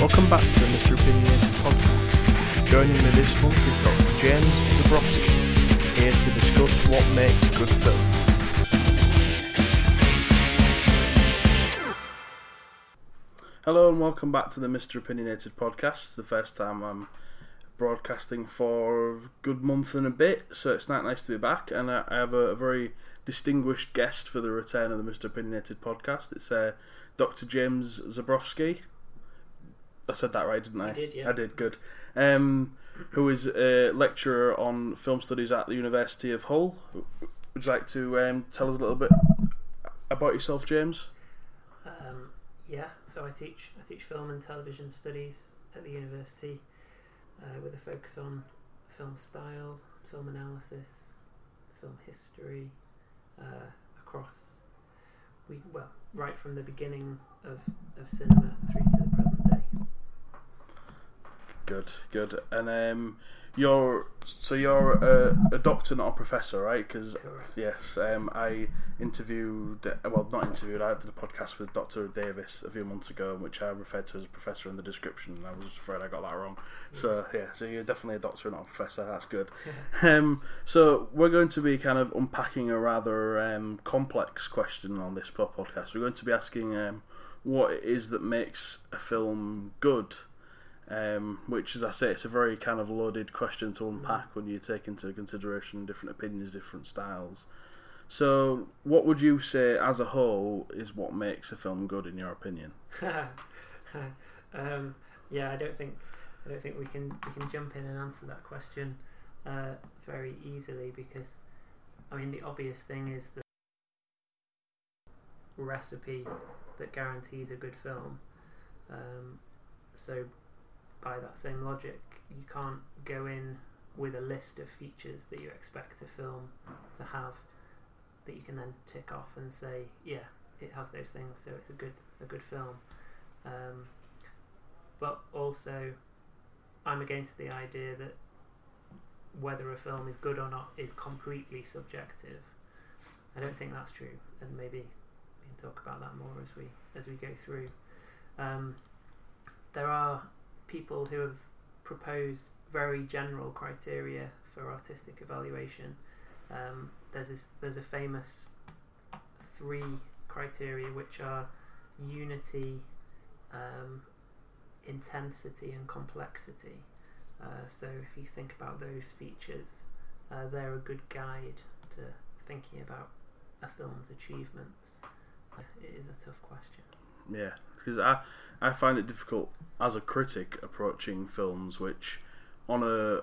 Welcome back to the Mr. Opinionated podcast. Joining me this month is Dr. James Zabrowski, here to discuss what makes a good film. Hello and welcome back to the Mr. Opinionated podcast. It's the first time I'm broadcasting for a good month and a bit, so it's not nice to be back. And I have a, a very distinguished guest for the return of the Mr. Opinionated podcast. It's uh, Dr. James Zabrowski. I said that right, didn't I? You did, yeah. I did, good. Um, who is a lecturer on film studies at the University of Hull. Would you like to um, tell us a little bit about yourself, James? Um, yeah, so I teach I teach film and television studies at the university uh, with a focus on film style, film analysis, film history, uh, across we well right from the beginning of, of cinema through to the present. Good, good. And um, you're so you're a, a doctor, not a professor, right? Because yes, um, I interviewed, well, not interviewed. I did a podcast with Doctor Davis a few months ago, which I referred to as a professor in the description. And I was afraid I got that wrong. So yeah, so you're definitely a doctor, not a professor. That's good. Um, so we're going to be kind of unpacking a rather um, complex question on this po- podcast. We're going to be asking um, what it is that makes a film good. Um, which, as I say, it's a very kind of loaded question to unpack when you take into consideration different opinions, different styles. So, what would you say, as a whole, is what makes a film good, in your opinion? um, yeah, I don't think I don't think we can we can jump in and answer that question uh, very easily because I mean the obvious thing is the recipe that guarantees a good film. Um, so by that same logic, you can't go in with a list of features that you expect a film to have that you can then tick off and say, yeah, it has those things, so it's a good a good film. Um, but also, I'm against the idea that whether a film is good or not is completely subjective. I don't think that's true, and maybe we can talk about that more as we as we go through. Um, there are people who have proposed very general criteria for artistic evaluation. Um, there's this, there's a famous three criteria which are unity, um, intensity, and complexity. Uh, so if you think about those features, uh, they're a good guide to thinking about a film's achievements. It is a tough question. Yeah, because I I find it difficult as a critic approaching films which, on a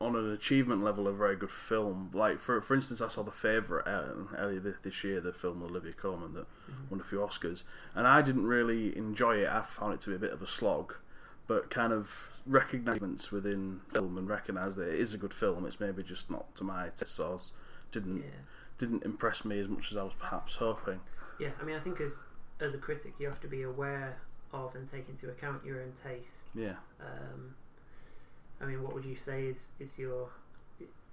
on an achievement level, a very good film. Like for for instance, I saw the favorite uh, earlier this year, the film with Olivia Colman that won a few Oscars, and I didn't really enjoy it. I found it to be a bit of a slog, but kind of recognisements within film and recognise that it is a good film. It's maybe just not to my taste, so didn't Yeah. didn't impress me as much as I was perhaps hoping. Yeah, I mean, I think as as a critic, you have to be aware of and take into account your own taste. Yeah. Um, I mean, what would you say is is your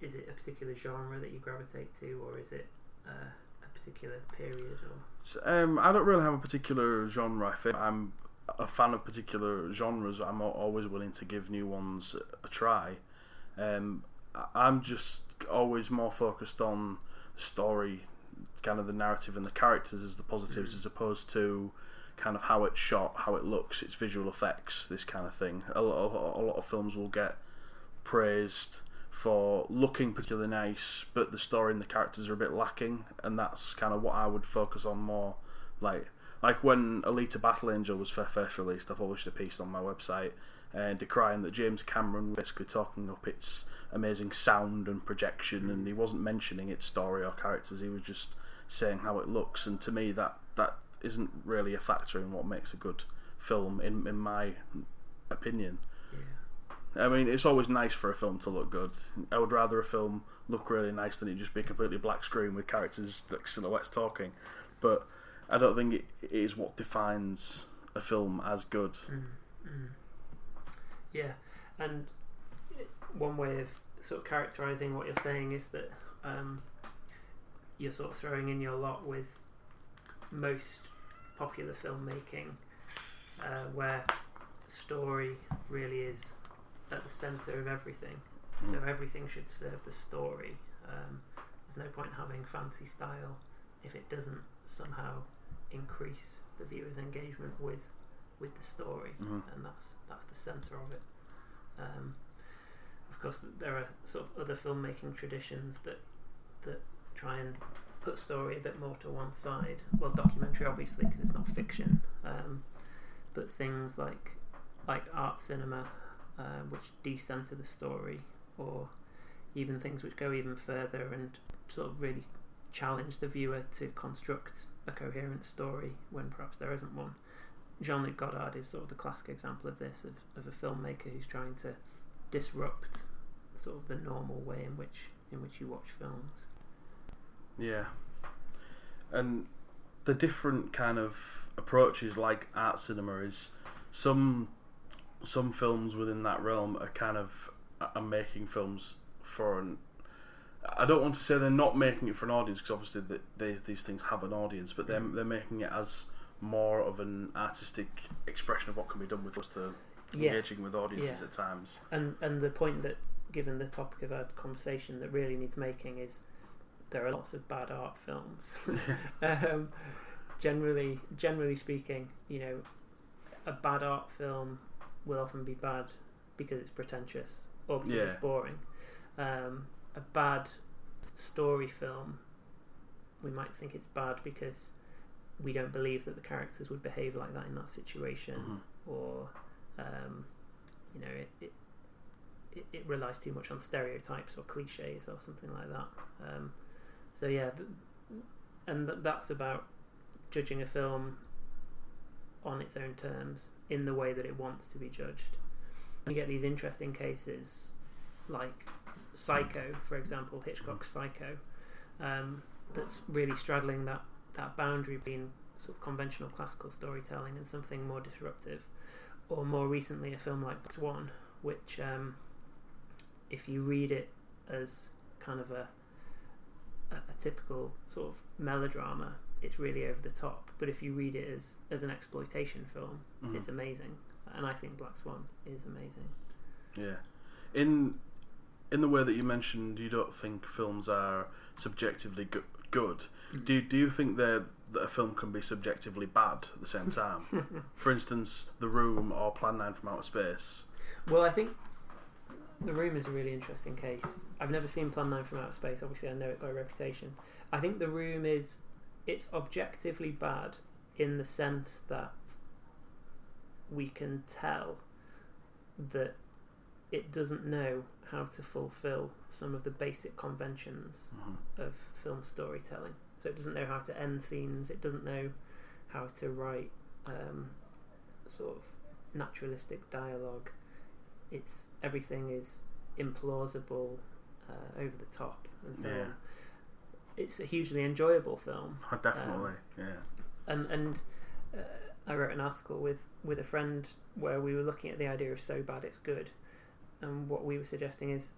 is it a particular genre that you gravitate to, or is it uh, a particular period? Or Um, I don't really have a particular genre. I think I'm a fan of particular genres. I'm always willing to give new ones a try. Um, I'm just always more focused on story, kind of the narrative and the characters as the positives, as opposed to kind of how it's shot, how it looks, its visual effects, this kind of thing. A lot of, a lot of films will get praised for looking particularly nice, but the story and the characters are a bit lacking, and that's kind of what I would focus on more. Like, like when Alita Battle Angel was first released, I published a piece on my website uh, decrying that James Cameron was basically talking up its amazing sound and projection, and he wasn't mentioning its story or characters. He was just saying how it looks, and to me, that that isn't really a factor in what makes a good film, in in my opinion. yeah, I mean, it's always nice for a film to look good. I would rather a film look really nice than it just be completely black screen with characters like silhouettes talking. But I don't think it, it is what defines a film as good. mm, mm. yeah, and one way of sort of characterizing what you're saying is that um, you're sort of throwing in your lot with most popular filmmaking, uh, where story really is at the centre of everything. So Mm. everything should serve the story. Um, there's no point having fancy style if it doesn't somehow increase the viewer's engagement with with the story, Mhm. and that's that's the centre of it. Um, of course, there are sort of other filmmaking traditions that that try and put story a bit more to one side. Well, documentary obviously because it's not fiction, um, but things like like art cinema, uh, which decenter the story, or even things which go even further and sort of really challenge the viewer to construct a coherent story when perhaps there isn't one. Jean Luc Godard is sort of the classic example of this, of, of a filmmaker who's trying to disrupt sort of the normal way in which in which you watch films. Yeah. And the different kind of approaches like art cinema is some some films within that realm are kind of are making films for an I don't want to say they're not making it for an audience because obviously th these these things have an audience, but they're mm. they're making it as more of an artistic expression of what can be done with opposed to Yeah, engaging with audiences Yeah. at times. and and the point that, given the topic of our conversation, that really needs making is there are lots of bad art films. um, generally, generally speaking, you know, a bad art film will often be bad because it's pretentious or because Yeah. it's boring. Um, a bad story film, we might think it's bad because we don't believe that the characters would behave like that in that situation, Mhm. or um, you know, it, it it relies too much on stereotypes or cliches or something like that. Um, so yeah, th- and th- that's about judging a film on its own terms in the way that it wants to be judged. You get these interesting cases like Psycho, for example, Hitchcock's Psycho, um, that's really straddling that, that boundary between sort of conventional classical storytelling and something more disruptive. Or more recently, a film like Black Swan, which, um, if you read it as kind of a, a, a typical sort of melodrama, it's really over the top. But if you read it as, as an exploitation film, Mhm. it's amazing. And I think Black Swan is amazing. Yeah, in in the way that you mentioned, you don't think films are subjectively go- good. Mm. Do you, do you think that that a film can be subjectively bad at the same time? For instance, The Room or Plan Nine from Outer Space. Well, I think The Room is a really interesting case. I've never seen Plan 9 from Outer Space, obviously, I know it by reputation. I think The Room is. It's objectively bad in the sense that we can tell that it doesn't know how to fulfill some of the basic conventions Mhm. of film storytelling. So it doesn't know how to end scenes. It doesn't know how to write um, sort of naturalistic dialogue. It's everything is implausible, uh, over the top, and so Yeah. on. It's a hugely enjoyable film, Definitely, yeah. and and uh, I wrote an article with with a friend where we were looking at the idea of so bad it's good, and what we were suggesting is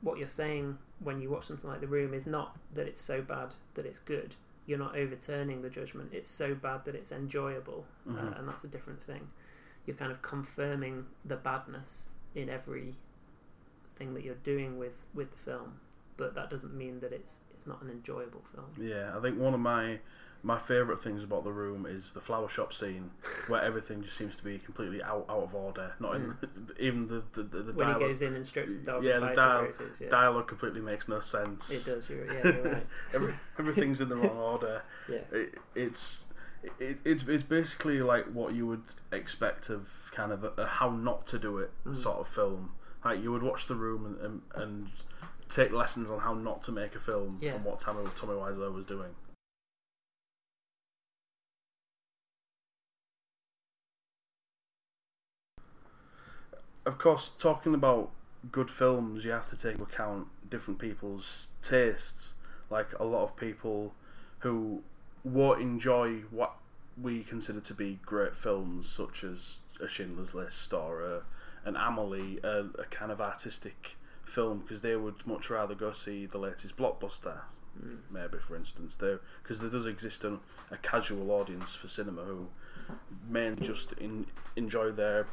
what you're saying when you watch something like The Room is not that it's so bad that it's good. You're not overturning the judgment. It's so bad that it's enjoyable, Mhm. uh, and that's a different thing. You're kind of confirming the badness in every thing that you're doing with with the film, but that doesn't mean that it's it's not an enjoyable film. Yeah, I think one of my my favourite things about the room is the flower shop scene, where everything just seems to be completely out, out of order. Not in even the the, the, the Mm. when he dialogue. goes in and strokes the dog. Yeah, the dial- roses, yeah. Dialogue completely makes no sense. It does. You're, yeah, you're right. Every, everything's in the wrong order. Yeah. It, it's it, it's it's basically like what you would expect of kind of a, a how not to do it Mm. sort of film. Like you would watch the room and, and, and take lessons on how not to make a film Yeah. from what Tommy Tommy Wiseau was doing. Of course, talking about good films, you have to take into account different people's tastes. Like a lot of people who won't enjoy what we consider to be great films, such as a Schindler's List or a, an Amelie, a, a kind of artistic film, because they would much rather go see the latest blockbuster. Mm. Maybe, for instance, there because there does exist a, a casual audience for cinema who may just in, enjoy their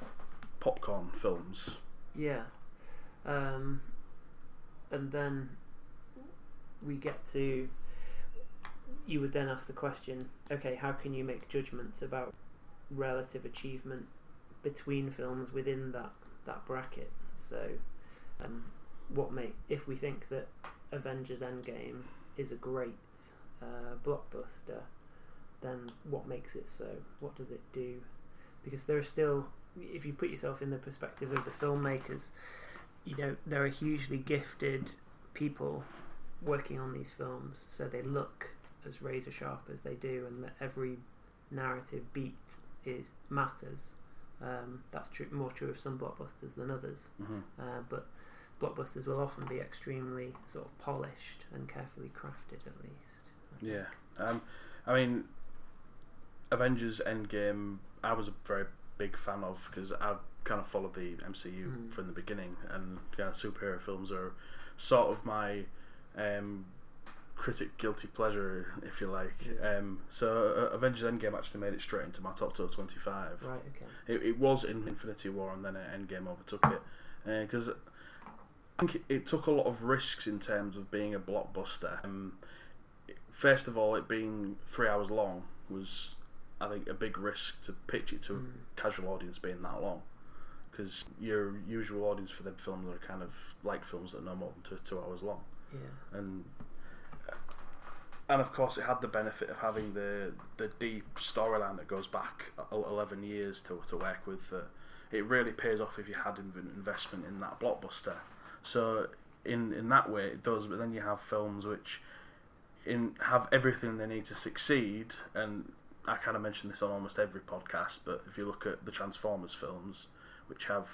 popcorn films. Yeah. Um, and then we get to. You would then ask the question okay, how can you make judgments about relative achievement between films within that, that bracket? So, um, what may. If we think that Avengers Endgame is a great uh, blockbuster, then what makes it so? What does it do? Because there are still, if you put yourself in the perspective of the filmmakers, you know, there are hugely gifted people working on these films, so they look as razor sharp as they do, and that every narrative beat is matters. Um, that's true, more true of some blockbusters than others, hmm uh, but blockbusters will often be extremely sort of polished and carefully crafted, at least. I. Yeah. Um, I mean, Avengers Endgame, I was a very big fan of because I've kind of followed the MCU Mm. from the beginning, and kind of superhero films are sort of my um, critic guilty pleasure, if you like. Yeah. Um, so uh, Avengers Endgame actually made it straight into my top top twenty five. Right. Okay. It, it was in Infinity War, and then Endgame overtook it because I think it, it took a lot of risks in terms of being a blockbuster. Um, first of all, it being three hours long was, I think, a big risk to pitch it to Mm. a casual audience being that long. Because your usual audience for them films are kind of like films that are no more than two, two hours long Yeah. and and of course it had the benefit of having the the deep storyline that goes back 11 years to, to work with uh, it really pays off if you had an investment in that blockbuster so in in that way it does but then you have films which in have everything they need to succeed and I kind of mention this on almost every podcast but if you look at the Transformers films which have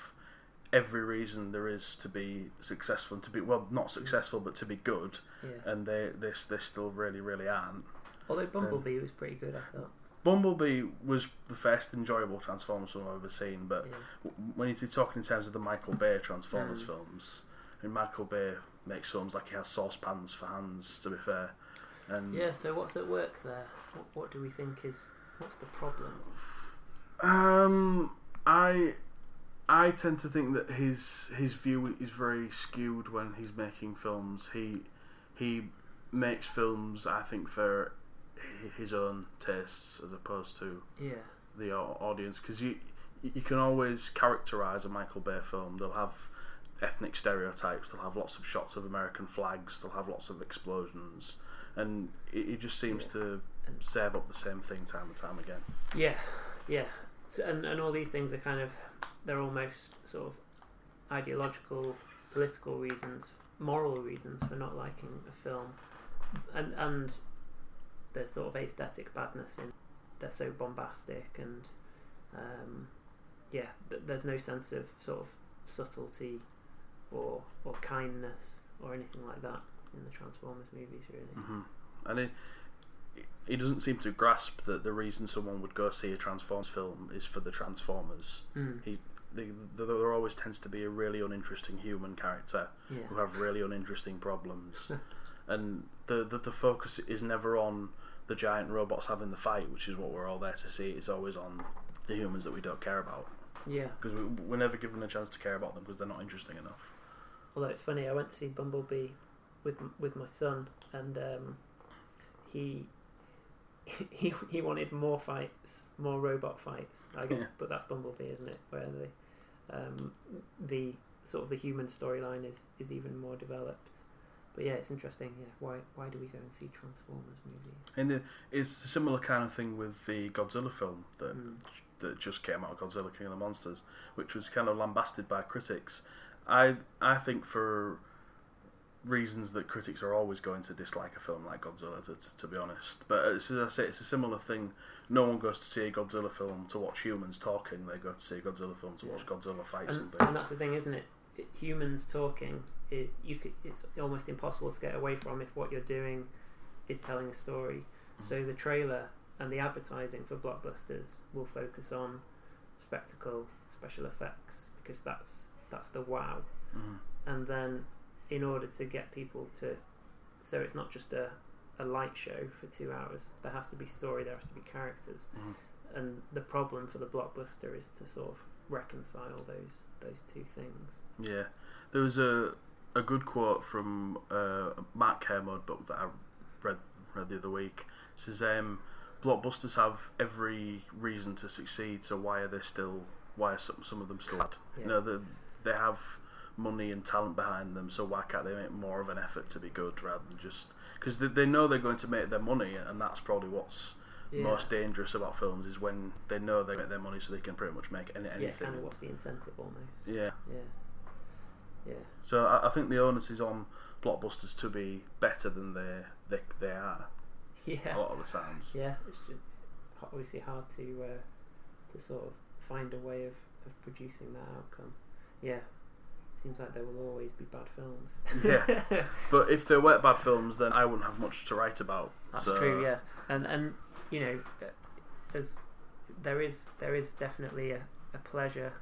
every reason there is to be successful and to be well not successful but to be good Yeah. and they they, they still really really aren't Although Bumblebee was pretty good, I thought. Bumblebee was the first enjoyable Transformers film I've ever seen but Yeah. when you're talking in terms of the Michael Bay Transformers Mm. films and Michael Bay makes films like he has saucepans for hands to be fair and Yeah. So what's at work there? What, what do we think is what's the problem? Um, I I tend to think that his his view is very skewed when he's making films. He he makes films, I think, for his own tastes as opposed to Yeah. the audience. Because you you can always characterize a Michael Bay film. They'll have ethnic stereotypes. They'll have lots of shots of American flags. They'll have lots of explosions, and it, it just seems Yeah. to serve up the same thing time and time again. Yeah, yeah, so, and and all these things are kind of they're almost sort of ideological, political reasons, moral reasons for not liking a film, and and there's sort of aesthetic badness in they're so bombastic and um, yeah, th- there's no sense of sort of subtlety or or kindness or anything like that in the Transformers movies, really. hmm And he, he doesn't seem to grasp that the reason someone would go see a Transformers film is for the Transformers. Mm. He, they, there there always tends to be a really uninteresting human character Yeah. who have really uninteresting problems, and the, the the focus is never on the giant robots having the fight, which is what we're all there to see. It's always on the humans that we don't care about Yeah. because we, we're never given a chance to care about them because they're not interesting enough. Although it's funny, I went to see Bumblebee with with my son, and um, he he he wanted more fights, more robot fights. I guess, Yeah. but that's Bumblebee, isn't it? Where the um, the sort of the human storyline is is even more developed. But yeah, it's interesting. Yeah, why why do we go and see Transformers movies? And it, it's a similar kind of thing with the Godzilla film that Mm. that just came out, Godzilla King of the Monsters, which was kind of lambasted by critics. I I think for reasons that critics are always going to dislike a film like Godzilla, to, to, to be honest. But as I say, it's a similar thing. No one goes to see a Godzilla film to watch humans talking. They go to see a Godzilla film to watch Godzilla fight And, something. and that's the thing, isn't it? humans talking, it, you could, it's almost impossible to get away from if what you're doing is telling a story. So the trailer and the advertising for blockbusters will focus on spectacle, special effects, because that's that's the wow. Mhm. And then, in order to get people to, so it's not just a a light show for two hours. There has to be story. There has to be characters. Mhm. And the problem for the blockbuster is to sort of reconcile those those two things. Yeah, there was a a good quote from uh, Mark Kermode book that I read read the other week. It says, um, "Blockbusters have every reason to succeed, so why are they still? Why are some some of them still bad? Yeah. You know, they they have money and talent behind them, so why can't they make more of an effort to be good rather than just because they, they know they're going to make their money, and that's probably what's Yeah. most dangerous about films is when they know they make their money, so they can pretty much make any, yeah, anything. kind of what's the incentive almost. yeah. Yeah, yeah, So I, I think the onus is on blockbusters to be better than they they, they are a yeah, lot of the times. yeah. It's just obviously hard to uh, to sort of find a way of, of producing that outcome. Yeah, seems like there will always be bad films. Yeah. But if there weren't bad films, then I wouldn't have much to write about. That's so, true, yeah, and and you know, as there is there is definitely a, a pleasure,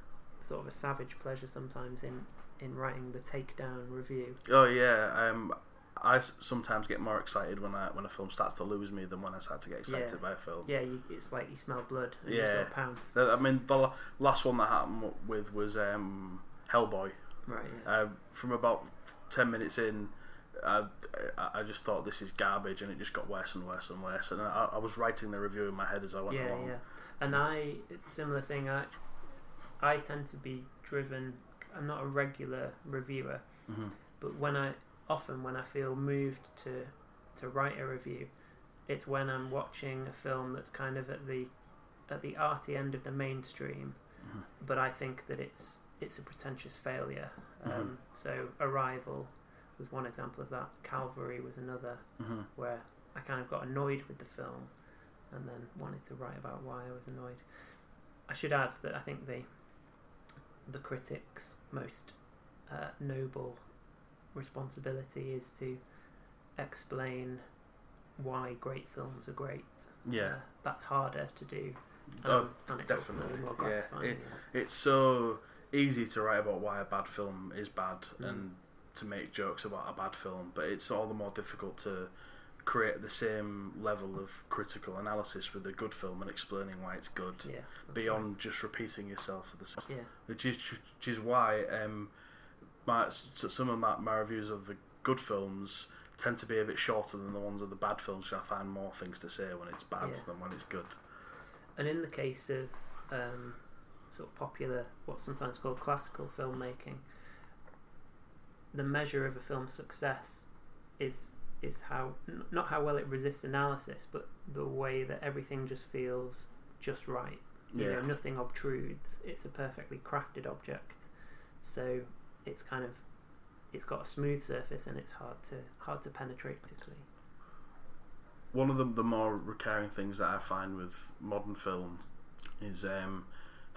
sort of a savage pleasure sometimes in in writing the takedown review. Oh yeah. Um, I sometimes get more excited when I when a film starts to lose me than when I start to get excited Yeah. by a film. Yeah, you, it's like you smell blood and you Yeah. sort of pounce. I mean, the last one that happened with was um, Hellboy. Right. Yeah. Uh, from about ten minutes in, I, I just thought this is garbage, and it just got worse and worse and worse. And I, I was writing the review in my head as I went yeah, along. yeah. And I similar thing. I I tend to be driven. I'm not a regular reviewer, hmm but when I often when I feel moved to to write a review, it's when I'm watching a film that's kind of at the at the arty end of the mainstream, Mhm. but I think that it's it's a pretentious failure. Um, Mhm. So Arrival was one example of that. Calvary was another hmm where I kind of got annoyed with the film and then wanted to write about why I was annoyed. I should add that I think the the critic's most uh, noble responsibility is to explain why great films are great. Yeah. Uh, that's harder to do. Oh, um, and it's definitely, ultimately more yeah. It's so easy to write about why a bad film is bad Mm. and to make jokes about a bad film, but it's all the more difficult to create the same level of critical analysis with a good film and explaining why it's good yeah, beyond just repeating yourself for the same. Yeah, which is which is why um, my some of my, my reviews of the good films tend to be a bit shorter than the ones of the bad films. I find more things to say when it's bad Yeah. than when it's good. And in the case of um, sort of popular, what's sometimes called classical filmmaking, the measure of a film's success is is how n- not how well it resists analysis, but the way that everything just feels just right. You Yeah. know, nothing obtrudes. It's a perfectly crafted object, so it's kind of it's got a smooth surface and it's hard to hard to penetrate critically. One of the the more recurring things that I find with modern film is um,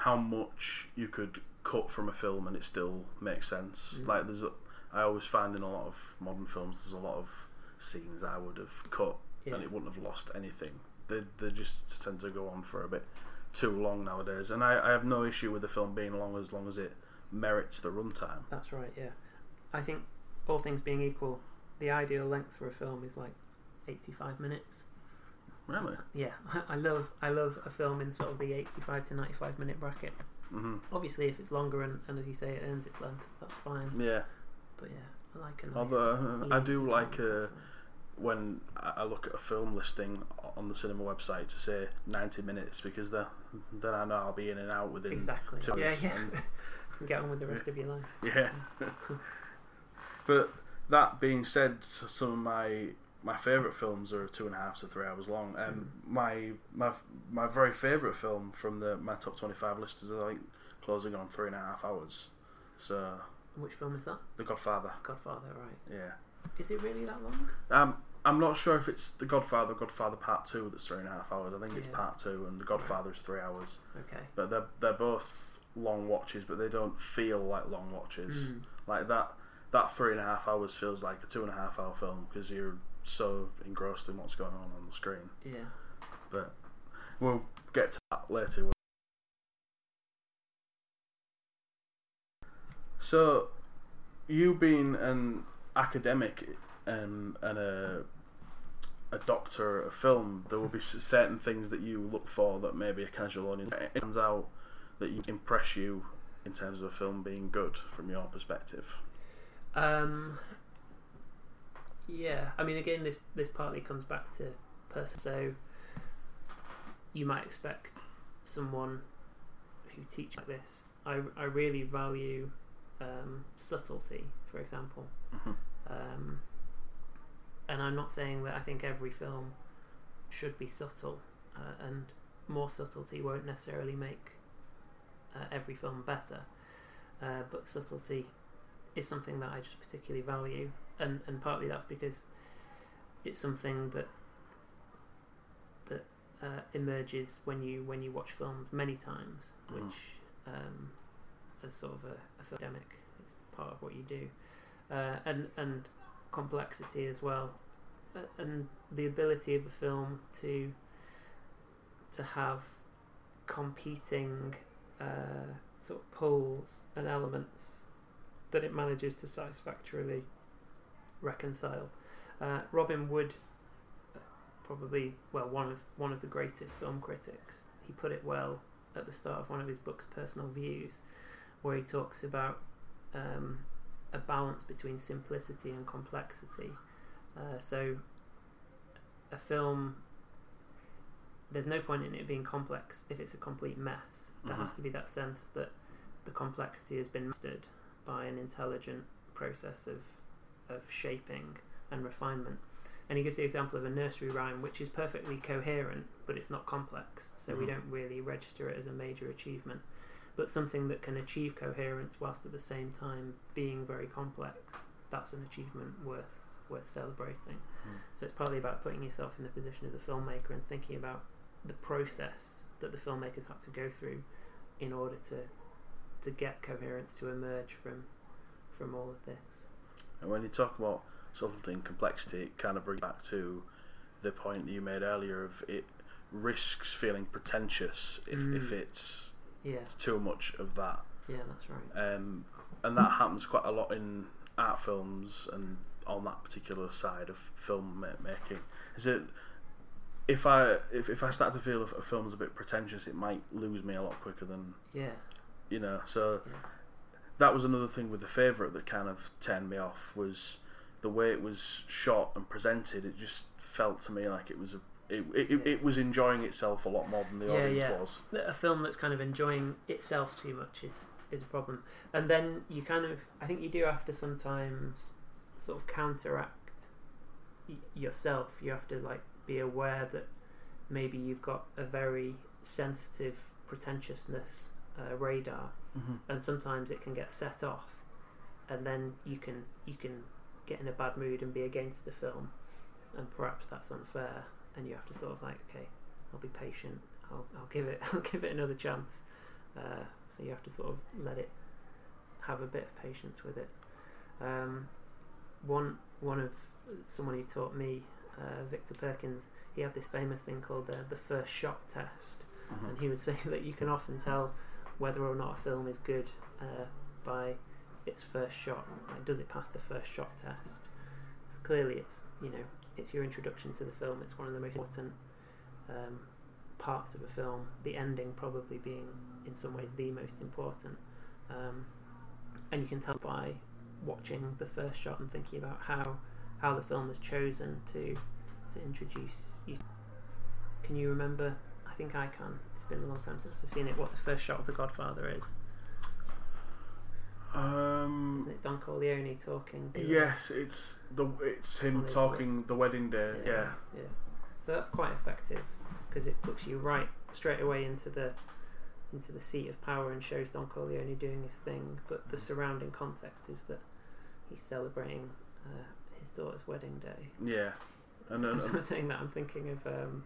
how much you could cut from a film and it still makes sense. Mm. Like there's, a, I always find in a lot of modern films there's a lot of scenes I would have cut Yeah. and it wouldn't have lost anything. They they just tend to go on for a bit too long nowadays, and I, I have no issue with the film being long as long as it merits the runtime. That's right, yeah. I think all things being equal, the ideal length for a film is like 85 minutes. Really? Yeah, I love I love a film in sort of the 85 to 95 minute bracket. hmm Obviously, if it's longer and, and as you say, it earns its length, that's fine. Yeah. But yeah, I like a nice. Although I do like film. uh, when I look at a film listing on the cinema website to say 90 minutes because then then I know I'll be in and out within exactly. two Yeah, yeah. and- Get on with the rest of your life. Yeah. but that being said, some of my my favourite films are two and a half to three hours long. Um, my my my very favourite film from the my top twenty five list is like closing on three and a half hours. So Which film is that? The Godfather. Godfather, right? Yeah. Is it really that long? Um, I'm not sure if it's The Godfather, Godfather Part Two that's three and a half hours. I think it's Yeah. Part Two, and The Godfather is three hours. Okay. But they're they're both long watches, but they don't feel like long watches. Mm. Like that that three and a half hours feels like a two and a half hour film because you're so engrossed in what's going on on the screen. Yeah. But we'll get to that later. So, you being an academic um, and a a doctor of film, there will be certain things that you look for that maybe a casual audience. It turns out that you impress you in terms of a film being good from your perspective? Um, yeah, I mean, again, this this partly comes back to person. So you might expect someone who teaches like this. I, I really value um, subtlety, for example. Mhm. Um, and I'm not saying that I think every film should be subtle, uh, and more subtlety won't necessarily make uh, every film better. Uh, but subtlety is something that I just particularly value, and and partly that's because it's something that that uh, emerges when you when you watch films many times, Mm. which um, as sort of a, a academic, it's part of what you do, uh, and and complexity as well, uh, and the ability of the film to to have competing uh, sort of pulls and elements that it manages to satisfactorily reconcile. Uh, Robin Wood, probably well one of one of the greatest film critics, he put it well at the start of one of his books, Personal Views, where he talks about um, a balance between simplicity and complexity. Uh, so, a film, there's no point in it being complex if it's a complete mess. There has Mhm. to be that sense that the complexity has been mastered by an intelligent process of of shaping and refinement. And he gives the example of a nursery rhyme, which is perfectly coherent, but it's not complex, so we Mhm. don't really register it as a major achievement. But something that can achieve coherence whilst at the same time being very complex, that's an achievement worth worth celebrating. Mm. So it's partly about putting yourself in the position of the filmmaker and thinking about the process that the filmmakers had to go through in order to to get coherence to emerge from from all of this. And when you talk about subtlety and complexity, it kind of brings back to the point that you made earlier of it risks feeling pretentious if, if Mm. it's, Yeah, it's too much of that. yeah, that's right. Um, and that happens quite a lot in art films and on that particular side of film ma- making. Is it if I if, if I start to feel a, a film's a bit pretentious, it might lose me a lot quicker than Yeah, you know. So Yeah. That was another thing with the favorite that kind of turned me off was the way it was shot and presented. It just felt to me like it was a it, it, it was enjoying itself a lot more than the Yeah, audience yeah. was. a film that's kind of enjoying itself too much is is a problem. And then you kind of, I think you do have to sometimes sort of counteract y- yourself. You have to like be aware that maybe you've got a very sensitive pretentiousness uh, radar, Mm-hmm. and sometimes it can get set off, and then you can you can get in a bad mood and be against the film, and perhaps that's unfair, and you have to sort of like, okay, I'll be patient. I'll, I'll give it I'll give it another chance. Uh, so you have to sort of let it have a bit of patience with it. Um, one one of someone who taught me, uh, Victor Perkins, he had this famous thing called uh, the first shot test, Mm-hmm. and he would say that you can often tell whether or not a film is good uh, by its first shot. Like, does it pass the first shot test? clearly, it's you know it's your introduction to the film. It's one of the most important um, parts of a film. The ending probably being in some ways the most important, um, and you can tell by watching the first shot and thinking about how how the film has chosen to to introduce you. Can you remember? I think I can. It's been a long time since I've seen it. What the first shot of The Godfather is? Um, Isn't it Don Corleone talking? yes, it's the it's him his talking the wedding day. Yeah, yeah. So that's quite effective because it puts you right straight away into the into the seat of power and shows Don Corleone doing his thing. But the surrounding context is that he's celebrating uh, his daughter's wedding day. yeah, and then As I'm saying that, I'm thinking of um,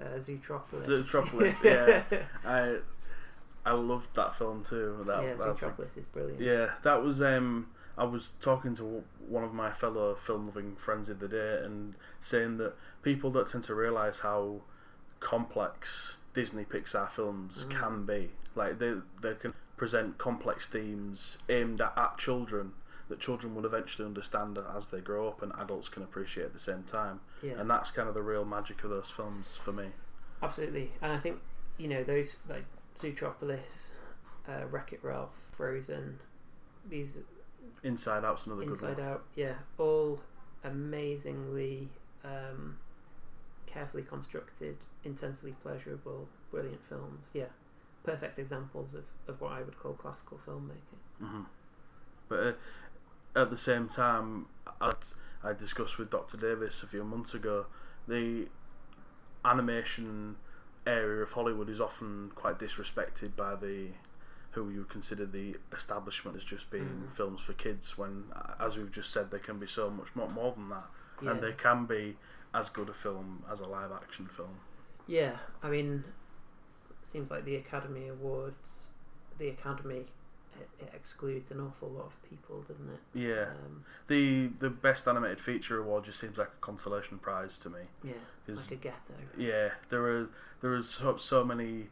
uh, Zootropolis. Zootropolis, yeah. I I loved that film too. That, yeah, a- Zootropolis is brilliant. yeah, that was. Um, I was talking to one of my fellow film loving friends the other day and saying that people don't tend to realise how complex Disney Pixar films Mm. can be. Like they they can present complex themes aimed at, at children that children will eventually understand that as they grow up and adults can appreciate at the same time. yeah. And that's kind of the real magic of those films for me. Absolutely, and I think you know those like Zootropolis, uh, Wreck It Ralph, Frozen. These Inside Out's another Inside good one. Inside Out, yeah, all amazingly um, carefully constructed, intensely pleasurable, brilliant films. Yeah, perfect examples of, of what I would call classical filmmaking. hmm But uh, at the same time, I, I discussed with Dr. Davis a few months ago the animation area of Hollywood is often quite disrespected by the who you consider the establishment as just being Mm. films for kids when as we've just said they can be so much more, more than that Yeah, and they can be as good a film as a live action film yeah. I mean, it seems like the Academy Awards, the Academy it, it excludes an awful lot of people, doesn't it? yeah Um, the the best animated feature award just seems like a consolation prize to me yeah, like a ghetto. Yeah, there are there are so, so many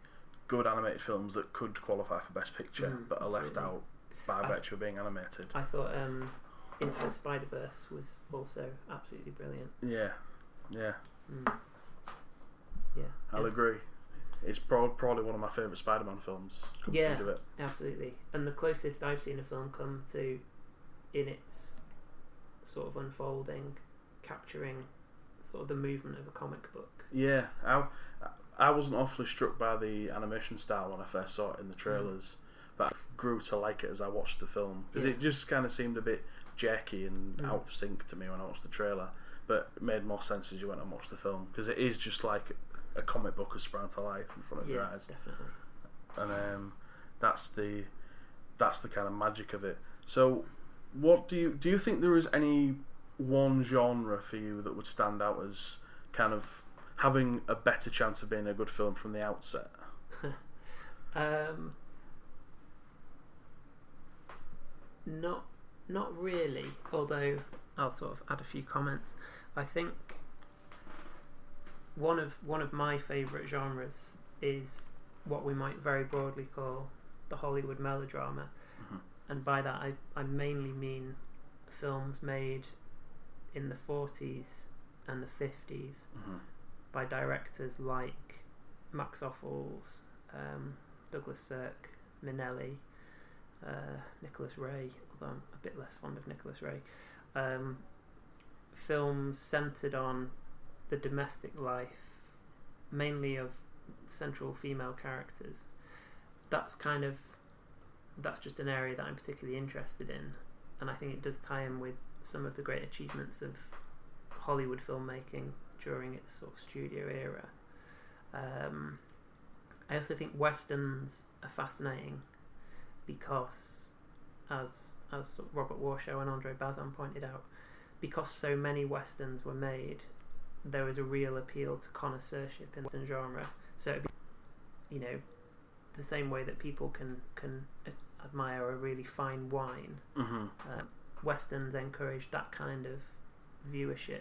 good animated films that could qualify for Best Picture, Mm, but are left absolutely. out by virtue of being animated. I thought um, Into the Spider Verse was also absolutely brilliant. yeah, yeah, Mm. Yeah, I'll agree. It's pro- probably one of my favourite Spider-Man films. Yeah. of it. absolutely. And the closest I've seen a film come to, in its sort of unfolding, capturing sort of the movement of a comic book. Yeah, I, I wasn't awfully struck by the animation style when I first saw it in the trailers, but I grew to like it as I watched the film because Yeah. it just kind of seemed a bit jerky and Mm. out of sync to me when I watched the trailer. But it made more sense as you went and watched the film because it is just like a comic book has sprung to life in front of your eyes, definitely. and um, that's the that's the kind of magic of it. So, what do you do? You think there is any one genre for you that would stand out as kind of having a better chance of being a good film from the outset? Um, not not really. Although I'll sort of add a few comments. I think one of one of my favourite genres is what we might very broadly call the Hollywood melodrama, Mhm. and by that I, I mainly mean films made in the forties and the fifties Mm-hmm. by directors like Max Ophuls, um, Douglas Sirk, Minnelli, uh, Nicholas Ray, although I'm a bit less fond of Nicholas Ray. Um, films centered on the domestic life, mainly of central female characters. That's kind of that's just an area that I'm particularly interested in, and I think it does tie in with some of the great achievements of Hollywood filmmaking during its sort of studio era. Um, I also think westerns are fascinating because, as as Robert Warshow and Andre Bazin pointed out, because so many westerns were made, there was a real appeal to connoisseurship in the genre. So, it'd be, you know, the same way that people can can admire a really fine wine, Mm-hmm. uh, westerns encourage that kind of viewership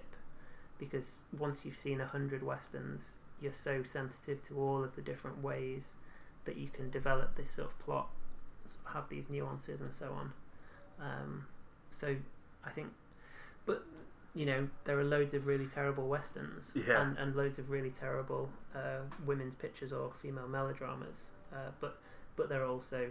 because once you've seen a hundred westerns, you're so sensitive to all of the different ways that you can develop this sort of plot, have these nuances and so on. Um, so I think, but you know, there are loads of really terrible westerns Yeah. and, and loads of really terrible uh, women's pictures or female melodramas, uh, but but there are also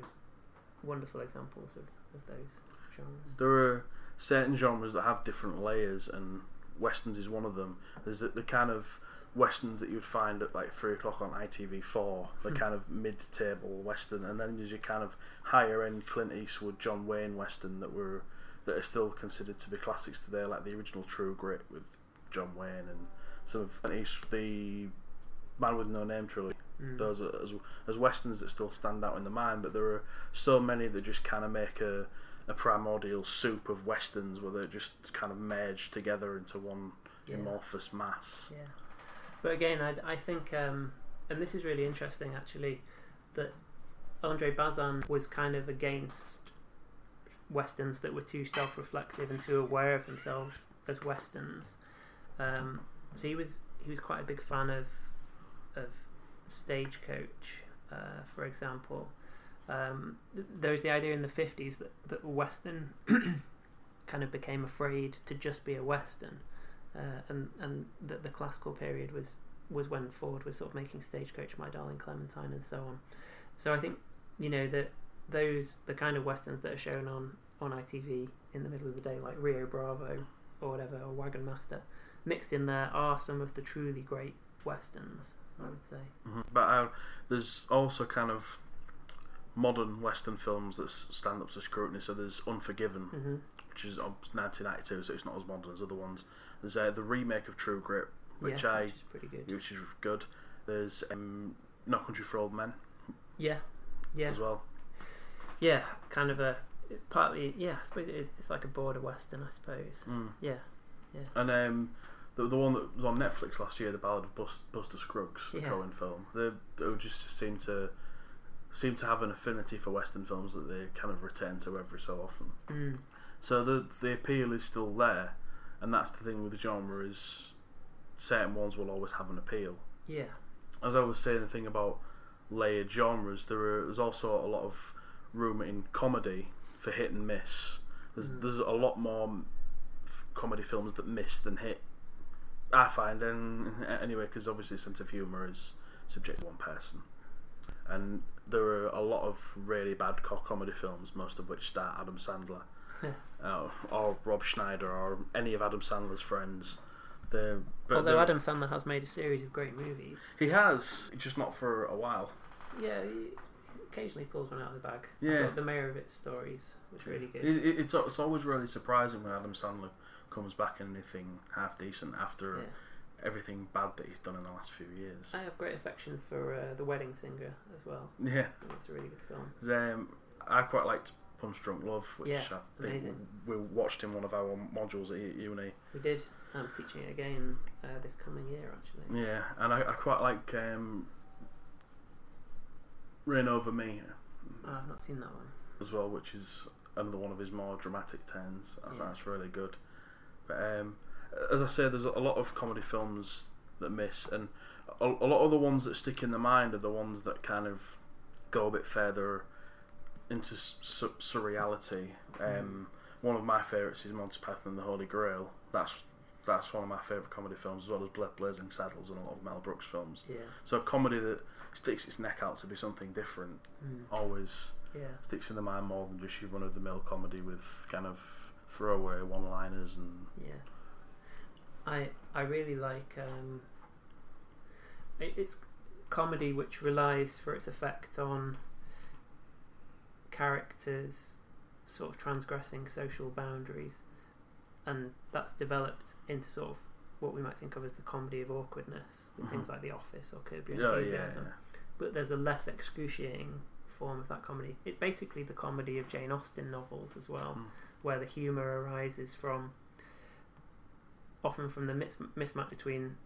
wonderful examples of, of those genres. There are certain genres that have different layers, and westerns is one of them. There's the, the kind of westerns that you would find at like three o'clock on ITV4, the Hmm. kind of mid-table western, and then there's your kind of higher-end Clint Eastwood, John Wayne western that were that are still considered to be classics today, like the original True Grit with John Wayne and some of the Man with No Name trilogy Mm. those are, as, as westerns that still stand out in the mind, but there are so many that just kind of make a, a primordial soup of westerns where they're just kind of merged together into one Yeah. amorphous mass. Yeah, but again, I, I think, um, and this is really interesting actually, that Andre Bazin was kind of against westerns that were too self-reflexive and too aware of themselves as westerns. Um, so he was he was quite a big fan of of Stagecoach, uh, for example. Um, th- there was the idea in the fifties that that western kind of became afraid to just be a western uh, and and that the classical period was was when Ford was sort of making Stagecoach, My Darling Clementine, and so on. So I think you know that those the kind of westerns that are shown on on ITV in the middle of the day, like Rio Bravo or whatever, or Wagon Master, mixed in there are some of the truly great westerns. I would say. Mhm. But uh, there's also kind of modern Western films that stand up to scrutiny. So there's Unforgiven, hmm which is of 1992, so it's not as modern as other ones. There's uh, the remake of True Grit, which yeah, I which is pretty good. which is good. There's um, No Country for Old Men Yeah, yeah, as well. Yeah. Kind of a partly. Yeah, I suppose it is. It's like a border western, I suppose. Mm. Yeah, And um, the the one that was on Netflix last year, the Ballad of Bus, Buster Scruggs, the Yeah. Coen film. They, they just seem to seem to have an affinity for Western films that they kind of return to every so often. mm. So the the appeal is still there, and that's the thing with the genre is certain ones will always have an appeal. yeah, As I was saying, the thing about layered genres, there are, there's also a lot of room in comedy for hit and miss. There's Mm. there's a lot more f- comedy films that miss than hit. I find, and anyway, because obviously sense of humour is subject to one person, and there are a lot of really bad co- comedy films, most of which star Adam Sandler, uh, or Rob Schneider, or any of Adam Sandler's friends. They're, but Although Adam Sandler has made a series of great movies. he has, just not for a while. Yeah, he occasionally pulls one out of the bag. Yeah. the Meyerowitz Stories was really good. It, it, it's it's always really surprising when Adam Sandler comes back in anything half decent after yeah. everything bad that he's done in the last few years. I have great affection for uh, The Wedding Singer as well. Yeah, it's a really good film. um, I quite liked Punch Drunk Love, which Yeah, I think amazing. we watched in one of our modules at uni. We did. I'm teaching it again uh, this coming year, actually. Yeah, and I, I quite like um, Reign Over Me Oh, I've not seen that one. as well, which is another one of his more dramatic turns. I think that's really good. But um, as I say, there's a lot of comedy films that miss, and a, a lot of the ones that stick in the mind are the ones that kind of go a bit further into su- surreality. Um, One of my favourites is Monty Python and the Holy Grail. That's that's one of my favourite comedy films, as well as Bla- Blazing Saddles and a lot of Mel Brooks films. Yeah. So comedy that sticks its neck out to be something different Mm. always Yeah. sticks in the mind more than just your run of the mill comedy with kind of throwaway one liners and Yeah. I I really like um it, it's comedy which relies for its effect on characters sort of transgressing social boundaries and that's developed into sort of what we might think of as the comedy of awkwardness with things like The Office or Curb Your oh yeah, Enthusiasm but there's a less excruciating form of that comedy. It's basically the comedy of Jane Austen novels as well, Mm. where the humour arises from often from the mis- mismatch between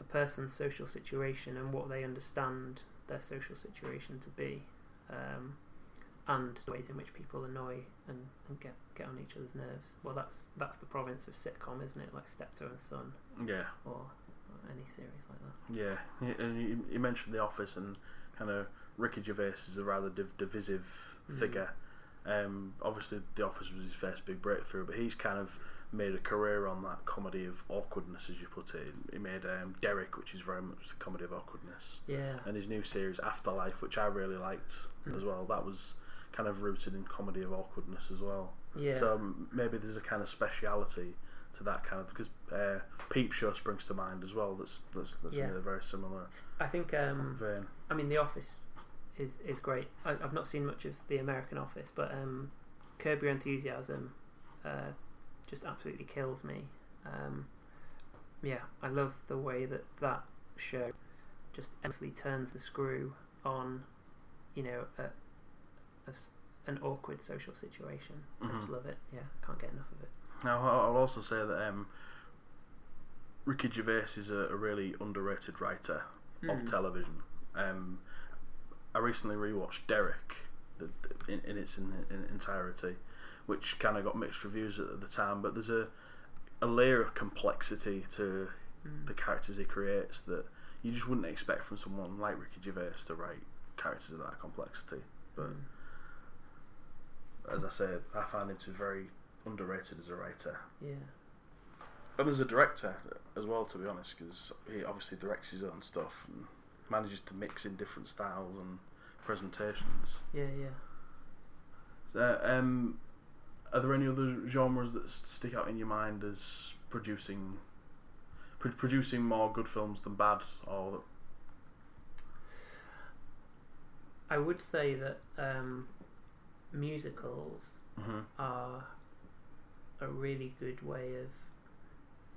a person's social situation and what they understand their social situation to be, um, and the ways in which people annoy and, and get get on each other's nerves. Well, that's that's the province of sitcom, isn't it? Like Steptoe and Son yeah or, or any series like that. yeah and you, you mentioned the office and kind of Ricky Gervais is a rather div- divisive Mm. figure um, obviously the office was his first big breakthrough but he's kind of made a career on that comedy of awkwardness as you put it he made um, Derek which is very much the comedy of awkwardness Yeah, and his new series Afterlife which I really liked Mm. as well that was kind of rooted in comedy of awkwardness as well yeah. So um, maybe there's a kind of speciality to that kind of because uh, Peep Show springs to mind as well. That's that's, that's Yeah. very similar I think um, vein. I mean, The Office is is great. I, I've not seen much of the American Office, but um, Curb Your Enthusiasm uh, just absolutely kills me. Um, yeah, I love the way that that show just endlessly turns the screw on, you know, a, a s- an awkward social situation. I just Mhm. love it. Yeah, can't get enough of it. Now I'll I'll also say that um, Ricky Gervais is a, a really underrated writer Mm. of television. Um, I recently rewatched Derek the, the- in, in its in, in entirety, which kind of got mixed reviews at the time. But there's a a layer of complexity to Mm. the characters he creates that you just wouldn't expect from someone like Ricky Gervais to write characters of that complexity. But Mm. As I said, I find him to be very underrated as a writer Yeah. and as a director as well. To be honest, because he obviously directs his own stuff and manages to mix in different styles and presentations. Yeah, yeah. So, um, are there any other genres that stick out in your mind as producing pro- producing more good films than bad, or I would say that um, musicals Mhm. are a really good way of